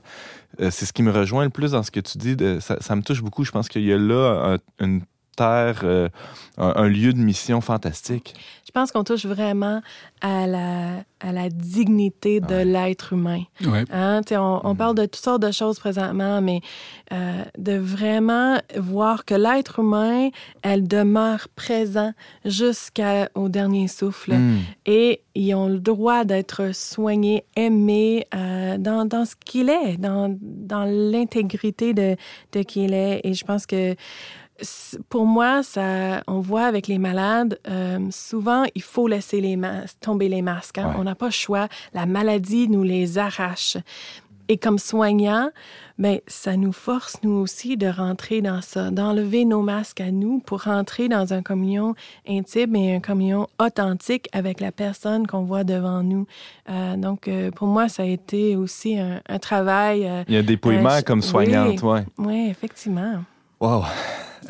euh, c'est ce qui me rejoint le plus dans ce que tu dis. De, ça, ça me touche beaucoup. Je pense qu'il y a là un- une terre, euh, un, un lieu de mission fantastique? Je pense qu'on touche vraiment à la, à la dignité de l'être humain. Ouais. Hein, on, on parle de toutes sortes de choses présentement, mais euh, de vraiment voir que l'être humain, elle demeure présent jusqu'au dernier souffle. Mm. Et ils ont le droit d'être soignés, aimés euh, dans, dans ce qu'il est, dans, dans l'intégrité de, de qui il est. Et je pense que pour moi, ça, on voit avec les malades, euh, souvent, il faut laisser les tomber les masques. hein. Ouais. On n'a pas le choix. La maladie nous les arrache. Et comme soignants, ben, ça nous force, nous aussi, de rentrer dans ça, d'enlever nos masques à nous pour rentrer dans une communion intime et une communion authentique avec la personne qu'on voit devant nous. Euh, donc, euh, pour moi, ça a été aussi un, un travail. euh, Il y a un dépouillement comme soignante, ouais. oui, effectivement. Wow.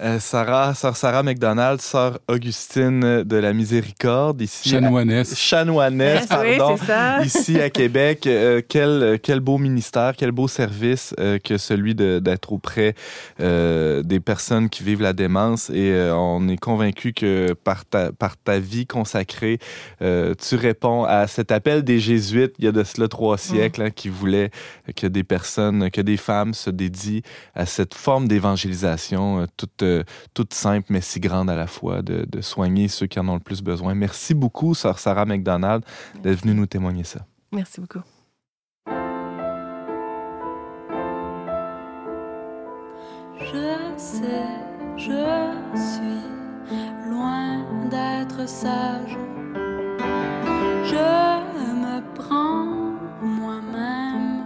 Euh, Sarah, sœur Sarah McDonald, sœur Augustine de la Miséricorde, ici. Chanoinesse. Chanoinesse, pardon. ça. Ici à Québec, euh, quel, quel beau ministère, quel beau service euh, que celui d'être auprès euh, des personnes qui vivent la démence. Et euh, on est convaincu que par ta, par ta vie consacrée, euh, tu réponds à cet appel des Jésuites, il y a de cela trois siècles, hein, qui voulaient que des personnes, que des femmes se dédient à cette forme d'évangélisation euh, toute, euh, toute simple mais si grande à la fois, de, de soigner ceux qui en ont le plus besoin. Merci beaucoup, sœur Sarah McDonald, d'être venue nous témoigner ça. Merci beaucoup. Je sais, je suis loin d'être sage. Je me prends moi-même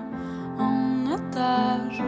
en otage.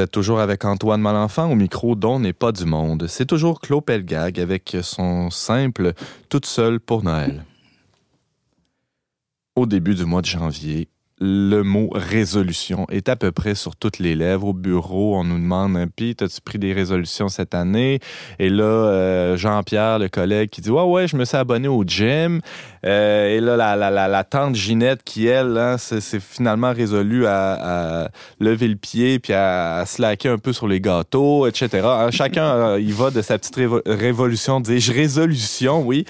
Êtes toujours avec Antoine Malenfant au micro dont n'est pas du monde. C'est toujours Claude Pelgag avec son simple Toute seule pour Noël. Au début du mois de janvier, le mot résolution est à peu près sur toutes les lèvres. Au bureau, on nous demande Puis, as-tu pris des résolutions cette année? Et là, euh, Jean-Pierre, le collègue, qui dit Ouais, ouais, je me suis abonné au gym. Euh, et là, la, tante Ginette, qui, elle, hein, s'est finalement résolue à, lever le pied puis à, à slacker un peu sur les gâteaux, etc. Hein, Chacun, euh, il va de sa petite révo- révolution, dis-je, résolution, oui.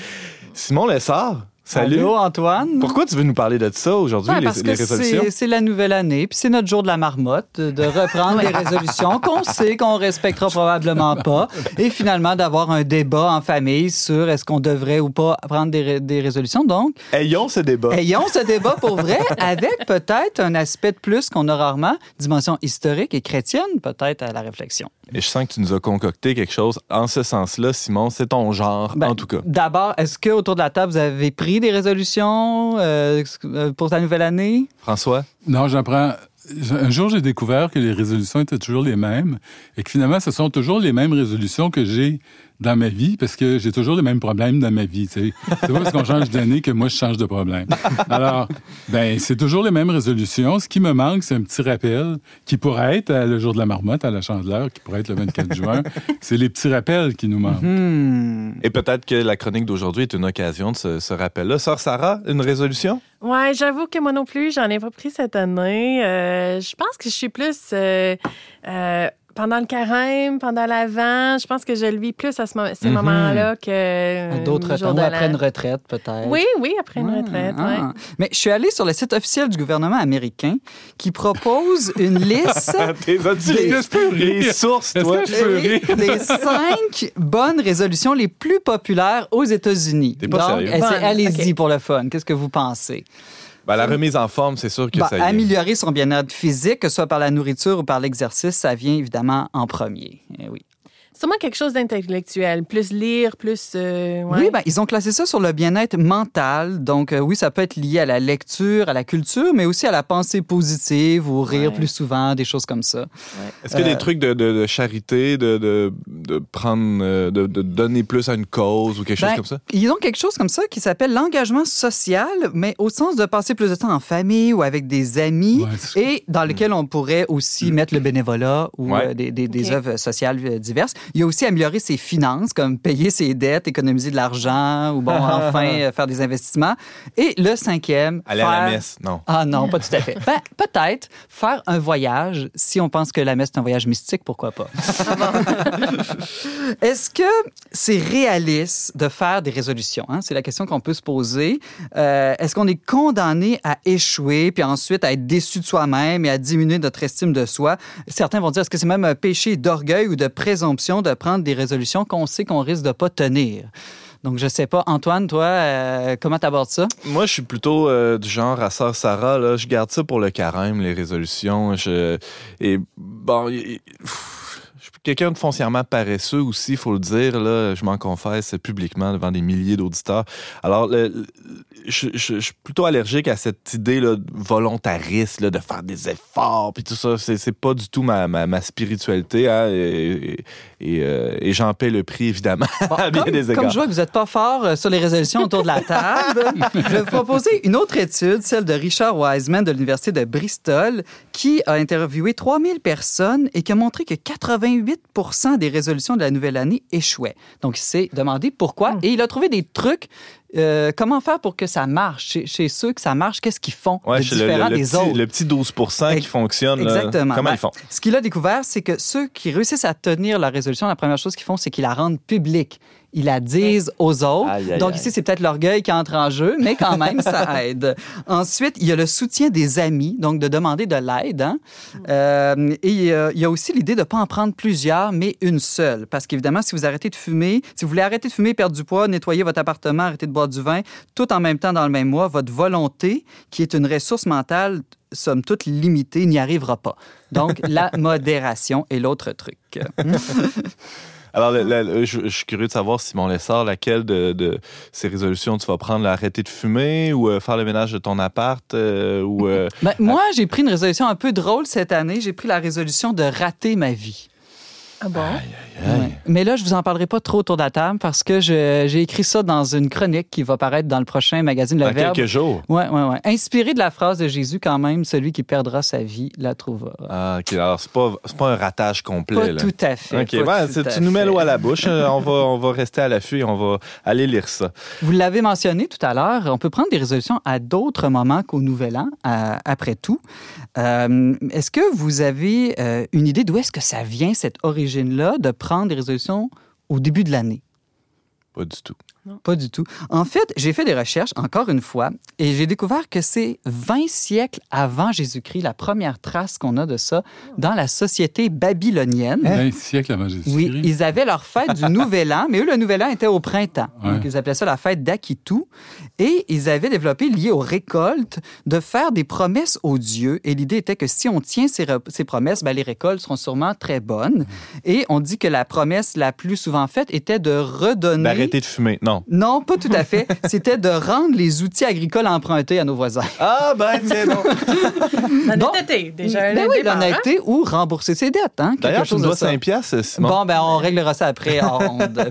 Simon Lessard, salut. Allô, Antoine? Pourquoi tu veux nous parler de ça aujourd'hui, Ouais, les, parce les que résolutions? c'est- la nouvelle année, puis c'est notre jour de la marmotte, de de reprendre des résolutions qu'on sait qu'on respectera probablement pas, et finalement d'avoir un débat en famille sur est-ce qu'on devrait ou pas prendre des résolutions. Donc, Ayons ce débat. ayons ce débat pour vrai, avec peut-être un aspect de plus qu'on a rarement, dimension historique et chrétienne, peut-être à la réflexion. Et je sens que tu nous as concocté quelque chose en ce sens-là, Simon. C'est ton genre, Ben, en tout cas. D'abord, est-ce que autour de la table, vous avez pris des résolutions euh, pour ta nouvelle année? François? Non, j'apprends. Un jour, j'ai découvert que les résolutions étaient toujours les mêmes et que finalement, ce sont toujours les mêmes résolutions que j'ai dans ma vie parce que j'ai toujours les mêmes problèmes dans ma vie. C'est pas parce qu'on change d'année que moi, je change de problème. Alors, ben, c'est toujours les mêmes résolutions. Ce qui me manque, c'est un petit rappel qui pourrait être euh, le jour de la marmotte à la chandeleur, qui pourrait être le 24 juin. C'est les petits rappels qui nous manquent. Hmm. Et peut-être que la chronique d'aujourd'hui est une occasion de ce, ce rappel-là. Sœur Sarah, une résolution? Ouais, j'avoue que moi non plus, j'en ai pas pris cette année. Euh, je pense que je suis plus euh, euh, pendant le carême, pendant l'avant. Je pense que je le vis plus à ce moment, ces Mhm. moments-là que D'autres temps, après une retraite, peut-être. Oui, oui, après une Ah, retraite. ah. ouais. Mais je suis allée sur le site officiel du gouvernement américain qui propose une liste Des- les, les sources, toi? rire? des cinq bonnes résolutions les plus populaires aux États-Unis. Donc, Bonne, allez-y pour le fun. Qu'est-ce que vous pensez? Ben, la remise en forme, c'est sûr que Bah, ça y est. améliorer son bien-être physique, que ce soit par la nourriture ou par l'exercice, ça vient évidemment en premier. Eh oui. Sûrement quelque chose d'intellectuel. Plus lire, plus. euh, ouais. Oui, ben, ils ont classé ça sur le bien-être mental. Donc, euh, oui, ça peut être lié à la lecture, à la culture, mais aussi à la pensée positive ou rire Ouais. plus souvent, des choses comme ça. Est-ce qu'il y a Euh, des trucs de, de- de charité, de, de, de prendre, euh, de, de donner plus à une cause ou quelque chose Ben, comme ça? Ils ont quelque chose comme ça qui s'appelle l'engagement social, mais au sens de passer plus de temps en famille ou avec des amis, et dans lequel on pourrait aussi mettre le bénévolat ou Ouais. euh, des, des, des Ok. œuvres sociales euh, diverses. Il y a aussi améliorer ses finances, comme payer ses dettes, économiser de l'argent ou, bon, enfin, euh, faire des investissements. Et le cinquième, Aller à la messe, non. Ah non, pas tout à fait. Ben, peut-être faire un voyage, si on pense que la messe est un voyage mystique, pourquoi pas. Est-ce que c'est réaliste de faire des résolutions? hein? C'est la question qu'on peut se poser. Euh, Est-ce qu'on est condamné à échouer, puis ensuite à être déçu de soi-même et à diminuer notre estime de soi? Certains vont dire, est-ce que c'est même un péché d'orgueil ou de présomption de prendre des résolutions qu'on sait qu'on risque de pas tenir? Donc, je sais pas. Antoine, toi, euh, comment t'abordes ça? Moi, je suis plutôt euh, du genre à sœur Sarah. Là, je garde ça pour le carême, les résolutions. Je, et bon, y- pff, je suis quelqu'un de foncièrement paresseux aussi, il faut le dire. Là, je m'en confesse publiquement devant des milliers d'auditeurs. Alors, le- je, je- je suis plutôt allergique à cette idée là, volontariste là, de faire des efforts puis tout ça. C'est, pas du tout ma, ma, ma spiritualité. hein, et et, euh, et j'en paie le prix, évidemment, Bon, à bien comme, des égards. comme je vois que vous n'êtes pas fort euh, sur les résolutions autour de la table, je vais vous proposer une autre étude, celle de Richard Wiseman de l'Université de Bristol, qui a interviewé 3000 personnes et qui a montré que 88 des résolutions de la nouvelle année échouaient. Donc, il s'est demandé pourquoi et il a trouvé des trucs. euh, comment faire pour que ça marche? Chez, chez ceux que ça marche, qu'est-ce qu'ils font Ouais, de c'est le, différent le- le des petit, autres? le petit 12% qui fonctionne. là. Exactement. Comment Ben, ils font? Ce qu'il a découvert, c'est que ceux qui réussissent à tenir la résolution, la première chose qu'ils font, c'est qu'ils la rendent publique. Ils la disent aux autres. Aïe, aïe, Donc ici, c'est peut-être l'orgueil qui entre en jeu, mais quand même, ça aide. Ensuite, il y a le soutien des amis, donc de demander de l'aide. hein. Euh, et il y a- il y a aussi l'idée de ne pas en prendre plusieurs, mais une seule. Parce qu'évidemment, si vous arrêtez de fumer, si vous voulez arrêter de fumer, perdre du poids, nettoyer votre appartement, arrêter de boire du vin, tout en même temps dans le même mois, votre volonté, qui est une ressource mentale somme toute limitée, n'y arrivera pas. Donc, la modération est l'autre truc. Alors, je, je suis curieux de savoir, Simon Lessard, laquelle de, de ces résolutions tu vas prendre, l'arrêter de fumer ou euh, faire le ménage de ton appart euh, ou... euh, Ben, moi, j'ai pris une résolution un peu drôle cette année. J'ai pris la résolution de rater ma vie. Ah bon? Ouais. Mais là, je vous en parlerai pas trop autour de la table parce que j'ai écrit ça dans une chronique qui va paraître dans le prochain magazine Le dans Verbe. quelques jours. Ouais, ouais, ouais. Inspiré de la phrase de Jésus quand même, celui qui perdra sa vie la trouvera. Ah, OK. Alors, c'est pas, c'est pas un ratage complet, Pas là. tout à fait. OK, pas ouais, tout c'est- à tu nous mets l'eau à la bouche. Euh, on, va, on va rester à l'affût et on va aller lire ça. Vous l'avez mentionné tout à l'heure, on peut prendre des résolutions à d'autres moments qu'au Nouvel An, à- après tout. Euh, est-ce que vous avez euh, une idée d'où est-ce que ça vient, cette origine-là, de prendre des résolutions au début de l'année? Pas du tout. Pas du tout. En fait, j'ai fait des recherches, encore une fois, et j'ai découvert que c'est 20 siècles avant Jésus-Christ, la première trace qu'on a de ça dans la société babylonienne. Un siècle avant Jésus-Christ? Oui, ils avaient leur fête du Nouvel An, mais eux, le Nouvel An était au printemps. Ouais. Donc, ils appelaient ça la fête d'Akitu. Et ils avaient développé, lié aux récoltes, de faire des promesses aux dieux. Et l'idée était que si on tient ces promesses, ben, les récoltes seront sûrement très bonnes. Et on dit que la promesse la plus souvent faite était de redonner... D'arrêter de fumer. Non. Non, pas tout à fait. C'était de rendre les outils agricoles empruntés à nos voisins. Ah, ben, tiens donc. L'honnêteté, déjà. un Ben oui, départ, hein? l'honnêteté ou rembourser ses dettes. Hein, quelque D'ailleurs, tu chose me de dois ça. 5 piastres, Simon. Bon, ben, on réglera ça après en ronde.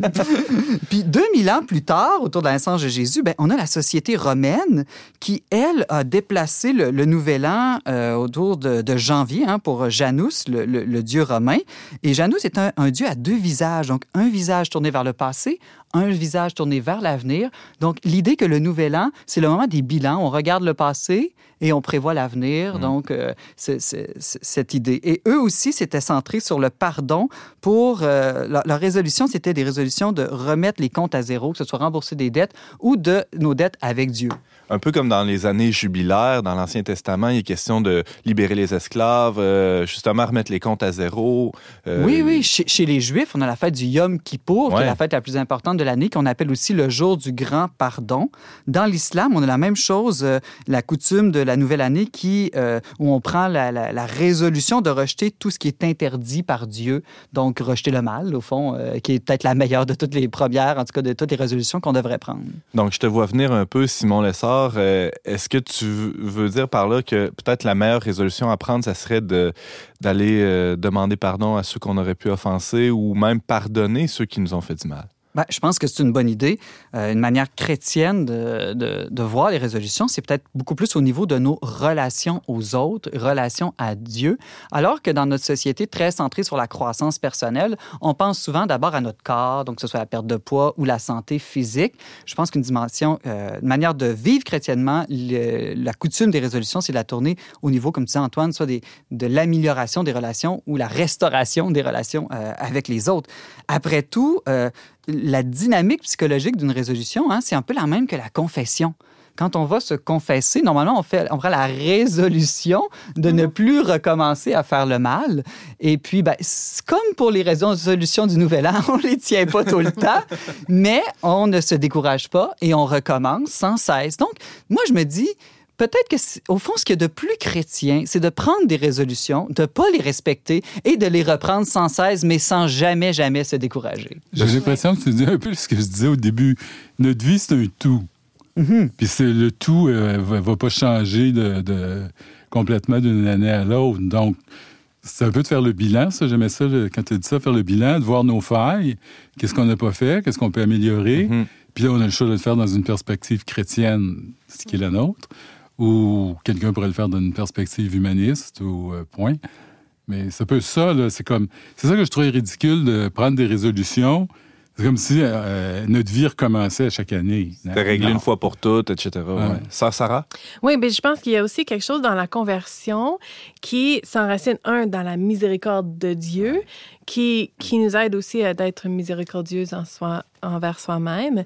Puis 2000 ans plus tard, autour de la naissance de Jésus, ben, on a la société romaine qui, elle, a déplacé le, le nouvel an euh, autour de, de janvier hein, pour Janus, le, le- le dieu romain. Et Janus est un, un dieu à deux visages. Donc, un visage tourné vers le passé, un visage tourné vers l'avenir. Donc, l'idée que le nouvel an, c'est le moment des bilans. On regarde le passé et on prévoit l'avenir. Donc, euh, c'est- cette idée. Et eux aussi, c'était centré sur le pardon pour... euh, leur, leur résolution, c'était des résolutions de remettre les comptes à zéro, que ce soit rembourser des dettes ou de nos dettes avec Dieu. Un peu comme dans les années jubilaires, dans l'Ancien Testament, il est question de libérer les esclaves, euh, justement remettre les comptes à zéro. euh, Oui, oui. Chez, chez les Juifs, on a la fête du Yom Kippour, qui est la fête la plus importante de l'année, qu'on appelle aussi le jour du grand pardon. Dans l'islam, on a la même chose, euh, la coutume de la nouvelle année, qui, où on prend la, la- la résolution de rejeter tout ce qui est interdit par Dieu. Donc, rejeter le mal, au fond, qui est peut-être la meilleure de toutes les premières, en tout cas de toutes les résolutions qu'on devrait prendre. Donc, je te vois venir un peu, Simon Lessard. Euh, Est-ce que tu veux dire par là que peut-être la meilleure résolution à prendre, ça serait d'aller euh, demander pardon à ceux qu'on aurait pu offenser ou même pardonner ceux qui nous ont fait du mal? Ben, je pense que c'est une bonne idée. Euh, une manière chrétienne de, voir les résolutions, c'est peut-être beaucoup plus au niveau de nos relations aux autres, relations à Dieu, alors que dans notre société très centrée sur la croissance personnelle, on pense souvent d'abord à notre corps, donc que ce soit la perte de poids ou la santé physique. Je pense qu'une dimension, euh, une manière de vivre chrétiennement, la coutume des résolutions, c'est de la tourner au niveau, comme tu disais Antoine, soit de l'amélioration des relations ou la restauration des relations euh, avec les autres. Après tout, la dynamique psychologique d'une résolution, hein, c'est un peu la même que la confession. Quand on va se confesser, normalement, on, fait, on prend la résolution de ne plus recommencer à faire le mal. Et puis, ben, comme pour les résolutions du Nouvel An, on les tient pas tout le temps, mais on ne se décourage pas et on recommence sans cesse. Donc, moi, je me dis, peut-être que, au fond, ce qu'il y a de plus chrétien, c'est de prendre des résolutions, de pas les respecter et de les reprendre sans cesse, mais sans jamais, jamais se décourager. J'ai l'impression que tu dis un peu ce que je disais au début. Notre vie, c'est un tout. Puis c'est le tout euh, va, va pas changer de, de- complètement d'une année à l'autre. Donc, c'est un peu de faire le bilan, ça. J'aimais ça, le- quand tu dis ça, faire le bilan, de voir nos failles. Qu'est-ce qu'on n'a pas fait? Qu'est-ce qu'on peut améliorer? Mhm. Puis là, on a le choix de le faire dans une perspective chrétienne, ce qui est la nôtre, ou quelqu'un pourrait le faire dans une perspective humaniste, ou euh, point. Mais c'est un peu ça, là. C'est comme. C'est ça que je trouvais ridicule de prendre des résolutions. C'est comme si euh, notre vie recommençait à chaque année. De régler Non. une fois pour toutes, etc. ouais. Ouais. Ça, Sarah? Oui, mais je pense qu'il y a aussi quelque chose dans la conversion qui s'enracine, un, dans la miséricorde de Dieu, qui, qui nous aide aussi à d'être miséricordieuse en soi, envers soi-même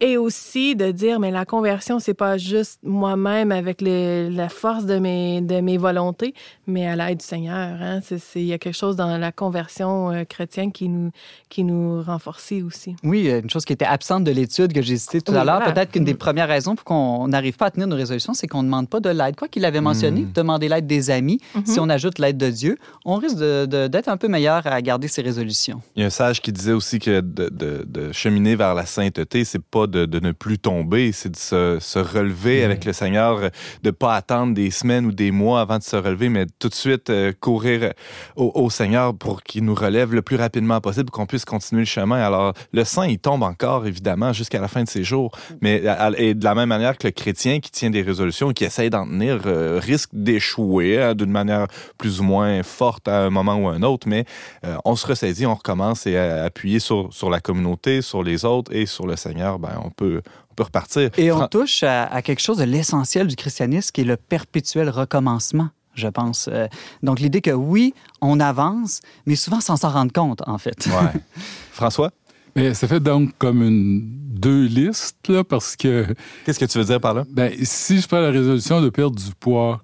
et aussi de dire mais la conversion c'est pas juste moi-même avec le- la force de mes de mes volontés mais à l'aide du Seigneur hein. c'est il y a quelque chose dans la conversion euh, chrétienne qui nous qui nous renforce aussi Oui, une chose qui était absente de l'étude que j'ai citée tout Oui, à l'heure. voilà. Peut-être qu'une des Mm. premières raisons pour qu'on n'arrive pas à tenir nos résolutions, c'est qu'on ne demande pas de l'aide. Quoi qu'il avait mentionné, Mm. demander l'aide des amis. Mhm. Si on ajoute l'aide de Dieu, on risque de- de- d'être un peu meilleur à garder ses résolutions. Il y a un sage qui disait aussi que de, de- de cheminer vers la sainteté, c'est pas de, de ne plus tomber, c'est de se, se relever avec le Seigneur, de pas attendre des semaines ou des mois avant de se relever, mais tout de suite euh, courir au, au Seigneur pour qu'il nous relève le plus rapidement possible, qu'on puisse continuer le chemin. Alors, le saint, il tombe encore, évidemment, jusqu'à la fin de ses jours, mais et de la même manière que le chrétien qui tient des résolutions, qui essaye d'en tenir, euh, risque d'échouer hein, d'une manière plus ou moins forte à un moment ou à un autre, mais euh, on se ressaisit, on recommence et appuyer sur, sur la communauté, sur les autres et sur le Seigneur, ben, on, peut, on peut repartir. Et on Fran- touche à, à quelque chose de l'essentiel du christianisme, qui est le perpétuel recommencement, je pense. Euh, donc, l'idée que oui, on avance, mais souvent sans s'en rendre compte, en fait. Ouais. François, Mais ça fait donc comme une, deux listes, là, parce que qu'est-ce que tu veux dire par là? ben, si je prends la résolution de perdre du poids,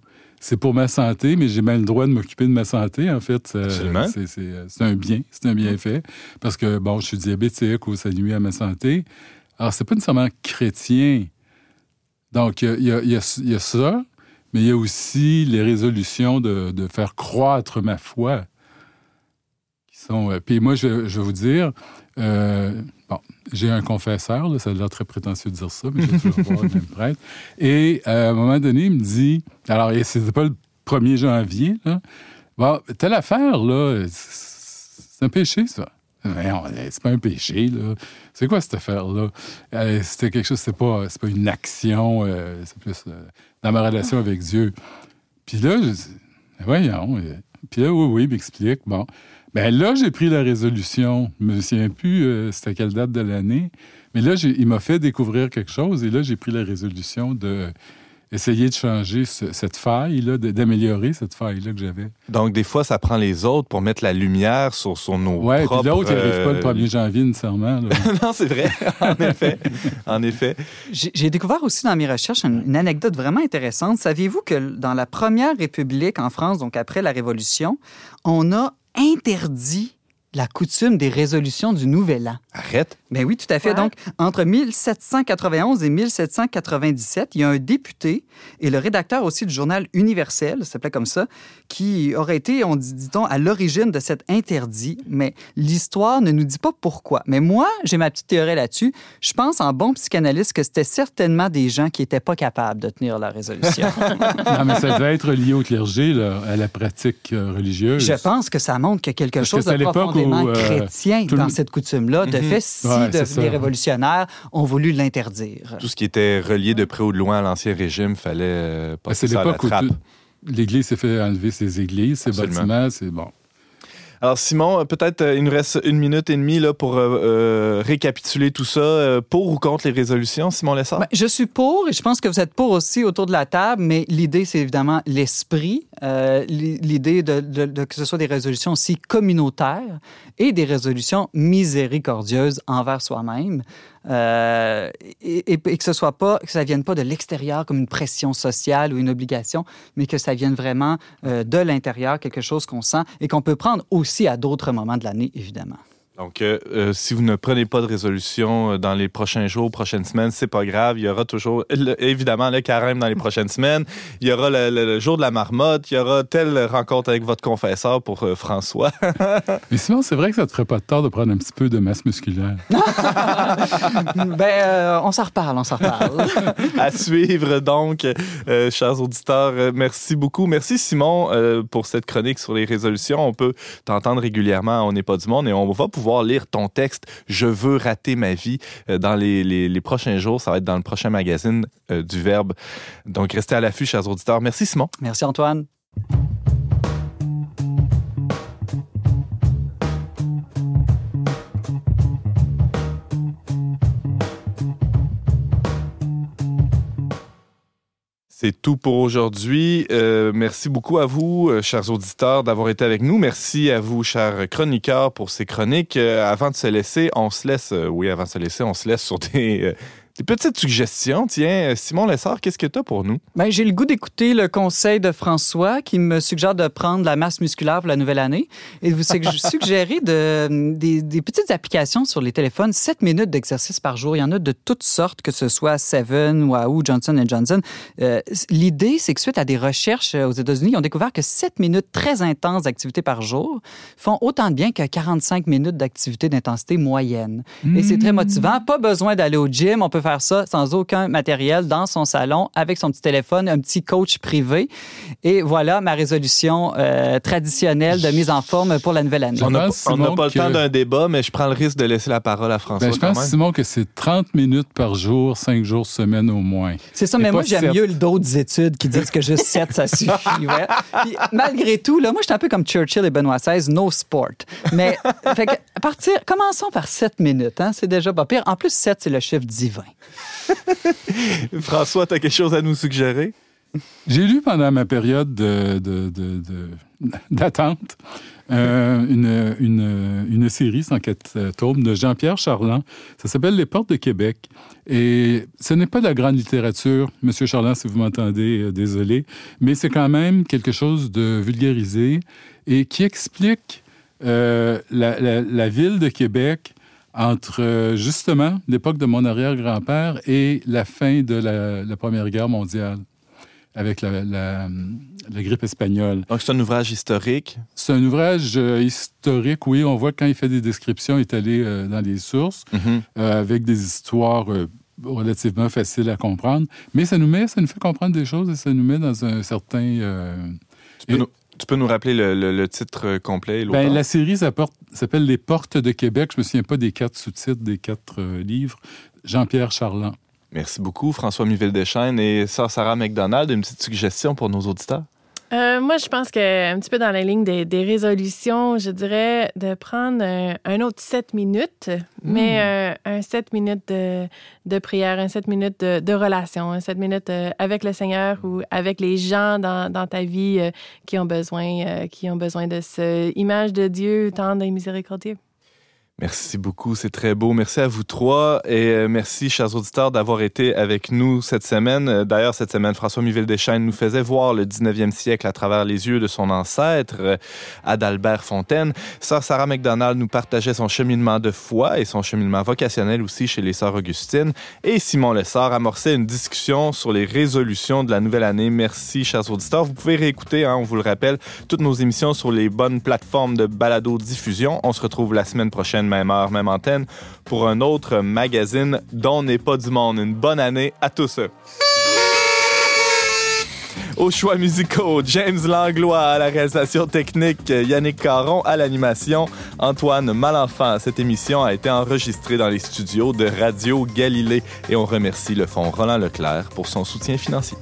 c'est pour ma santé, mais j'ai même le droit de m'occuper de ma santé, en fait. Euh, Absolument. C'est, c'est- un bien, c'est un bienfait. Parce que, bon, je suis diabétique ou ça nuit à ma santé. Alors, c'est pas nécessairement chrétien. Donc, il y a, y y y ça, mais il y a aussi les résolutions de, de faire croître ma foi. Qui sont, euh, puis moi, je, je vais vous dire, euh, bon, j'ai un confesseur, là, ça a l'air très prétentieux de dire ça, mais j'ai toujours voir le même prêtre. Et euh, à un moment donné, il me dit, alors, c'était pas le 1er janvier, là, bon, telle affaire, là, c'est un péché, ça. C'est pas un péché, là. C'est quoi cette affaire-là? Euh, C'était quelque chose, c'est pas, pas une action, c'est plus dans ma relation avec Dieu. Puis là, je dis, voyons. Puis là, oui, oui, il m'explique. Bon. Ben là, j'ai pris la résolution. Je me souviens plus euh, c'était à quelle date de l'année. Mais là, j'ai- il m'a fait découvrir quelque chose. Et là, j'ai pris la résolution de essayer de changer ce- cette faille-là, de- d'améliorer cette faille-là que j'avais. Donc, des fois, ça prend les autres pour mettre la lumière sur, sur nos Ouais, propres... puis l'autre, il n'arrive pas le euh, 1er janvier nécessairement. là. non, c'est vrai, en effet. En effet. J'ai j'ai découvert aussi dans mes recherches une, une anecdote vraiment intéressante. Saviez-vous que dans la première République en France, donc après la Révolution, on a interdit la coutume des résolutions du Nouvel An? Arrête. Ben oui, tout à fait. Ouais. Donc, entre 1791 et 1797, il y a un député et le rédacteur aussi du journal Universel, ça s'appelait comme ça, qui aurait été, on dit, dit-on, à l'origine de cet interdit. Mais l'histoire ne nous dit pas pourquoi. Mais moi, j'ai ma petite théorie là-dessus. Je pense, en bon psychanalyste, que c'était certainement des gens qui n'étaient pas capables de tenir la résolution. non, mais ça devait être lié au clergé, là, à la pratique euh, religieuse. Je pense que ça montre a quelque Parce que chose de profondément où, euh, chrétien dans cette coutume-là. De Mhm. fait, si les révolutionnaires ont voulu l'interdire. Tout ce qui était relié de près ou de loin à l'Ancien Régime, fallait euh, passer ça à la trappe. l'Église s'est fait enlever ses églises, ses Absolument. bâtiments, c'est bon. Alors Simon, euh, peut-être euh, il nous reste une minute et demie là, pour euh, récapituler tout ça. Pour ou contre les résolutions, Simon Lessard? Ben, je suis pour et je pense que vous êtes pour aussi autour de la table, mais l'idée, c'est évidemment l'esprit, l'i- l'idée de- que ce soit des résolutions aussi communautaires et des résolutions miséricordieuses envers soi-même. Euh, et, que ce soit pas, que ça vienne pas de l'extérieur comme une pression sociale ou une obligation, mais que ça vienne vraiment euh, de l'intérieur, quelque chose qu'on sent et qu'on peut prendre aussi à d'autres moments de l'année, évidemment. Donc, euh, euh, si vous ne prenez pas de résolution euh, dans les prochains jours, prochaines semaines, c'est pas grave. Il y aura toujours, le- évidemment, le carême dans les prochaines semaines. Il y aura le, le- le jour de la marmotte. Il y aura telle rencontre avec votre confesseur pour euh, François. Mais sinon, c'est vrai que ça te ferait pas de tort de prendre un petit peu de masse musculaire. ben, euh, on s'en reparle, on s'en reparle. à suivre, donc, euh, chers auditeurs. Euh, merci beaucoup. Merci, Simon, euh, pour cette chronique sur les résolutions. On peut t'entendre régulièrement On n'est pas du monde et on va pouvoir lire ton texte Je veux rater ma vie euh, dans les, les- prochains jours. Ça va être dans le prochain magazine euh, du Verbe. Donc, restez à l'affût, chers auditeurs. Merci, Simon. Merci, Antoine. C'est tout pour aujourd'hui. Euh, merci beaucoup à vous, euh, chers auditeurs, d'avoir été avec nous. Merci à vous, chers chroniqueurs, pour ces chroniques. Euh, avant de se laisser, on se laisse, euh, oui, avant de se laisser, on se laisse sur des, des petites suggestions. Tiens, Simon Lessard, qu'est-ce que tu as pour nous? Ben, j'ai le goût d'écouter le conseil de François qui me suggère de prendre la masse musculaire pour la nouvelle année et de vous sug- suggérer de, des, des petites applications sur les téléphones, 7 minutes d'exercice par jour. Il y en a de toutes sortes, que ce soit Seven, Wahoo, Johnson Johnson. Euh, L'idée, c'est que suite à des recherches euh, aux États-Unis, ils ont découvert que 7 minutes très intenses d'activité par jour font autant de bien que 45 minutes d'activité d'intensité moyenne. Et c'est très motivant. Pas besoin d'aller au gym. On peut faire ça sans aucun matériel dans son salon avec son petit téléphone, un petit coach privé. Et voilà ma résolution euh, traditionnelle de mise en forme pour la nouvelle année. On n'a pense, pas- le que- temps d'un débat, mais je prends le risque de laisser la parole à François Ben, je pense. Simon, que c'est 30 minutes par jour, 5 jours semaine au moins. C'est ça, mais moi, j'aime mieux d'autres études qui disent que juste 7, ça suffit. ouais. Puis, malgré tout, là, moi, je suis un peu comme Churchill et Benoît XVI, no sport. Mais, fait que, partir, commençons par 7 minutes. Hein, c'est déjà pas pire. En plus, 7, c'est le chiffre divin. François, tu as quelque chose à nous suggérer? J'ai lu pendant ma période de- de- de- de- d'attente euh, une, série, 104 euh, tomes, de Jean-Pierre Charland. Ça s'appelle Les Portes de Québec. Et ce n'est pas de la grande littérature, Monsieur Charland, si vous m'entendez, euh, désolé, mais c'est quand même quelque chose de vulgarisé et qui explique euh, la ville de Québec entre euh, justement l'époque de mon arrière-grand-père et la fin de la, la Première Guerre mondiale avec la, la- la grippe espagnole. Donc, c'est un ouvrage historique. C'est un ouvrage euh, historique, oui. On voit quand il fait des descriptions, il est allé euh, dans les sources Mhm. euh, avec des histoires relativement faciles à comprendre. Mais ça nous met, ça nous fait comprendre des choses et ça nous met dans un certain... Tu peux, Et- nous, tu peux nous rappeler le, le- le titre euh, complet? Ben, la série s'appelle Les Portes de Québec. Je me souviens pas des quatre sous-titres des quatre euh, livres. Jean-Pierre Charland. Merci beaucoup, François Miville-Deschaines et Sœur Sarah McDonald. Une petite suggestion pour nos auditeurs? Euh, moi, je pense que un petit peu dans la ligne des, des résolutions, je dirais de prendre un, un autre 7 minutes, mais euh, un 7 minutes de, de prière, un 7 minutes de, de relation, un 7 minutes euh, avec le Seigneur ou avec les gens dans, dans ta vie euh, qui ont besoin, euh, qui ont besoin de cette image de Dieu tendre et miséricordieux. Merci beaucoup, c'est très beau. Merci à vous trois et euh, merci, chers auditeurs, d'avoir été avec nous cette semaine. Euh, D'ailleurs, cette semaine, François Miville-Deschaines nous faisait voir le 19e siècle à travers les yeux de son ancêtre, euh, Adalbert Fontaine. Sœur Sarah McDonald nous partageait son cheminement de foi et son cheminement vocationnel aussi chez les Sœurs Augustines. Et Simon Lessard amorçait une discussion sur les résolutions de la nouvelle année. Merci, chers auditeurs. Vous pouvez réécouter, hein, on vous le rappelle, toutes nos émissions sur les bonnes plateformes de balado-diffusion. On se retrouve la semaine prochaine, même heure, même antenne, pour un autre magazine dont n'est pas du monde. Une bonne année à tous. Aux choix musicaux, James Langlois à la réalisation technique, Yannick Caron à l'animation, Antoine Malenfant. Cette émission a été enregistrée dans les studios de Radio Galilée et on remercie le Fonds Roland Leclerc pour son soutien financier.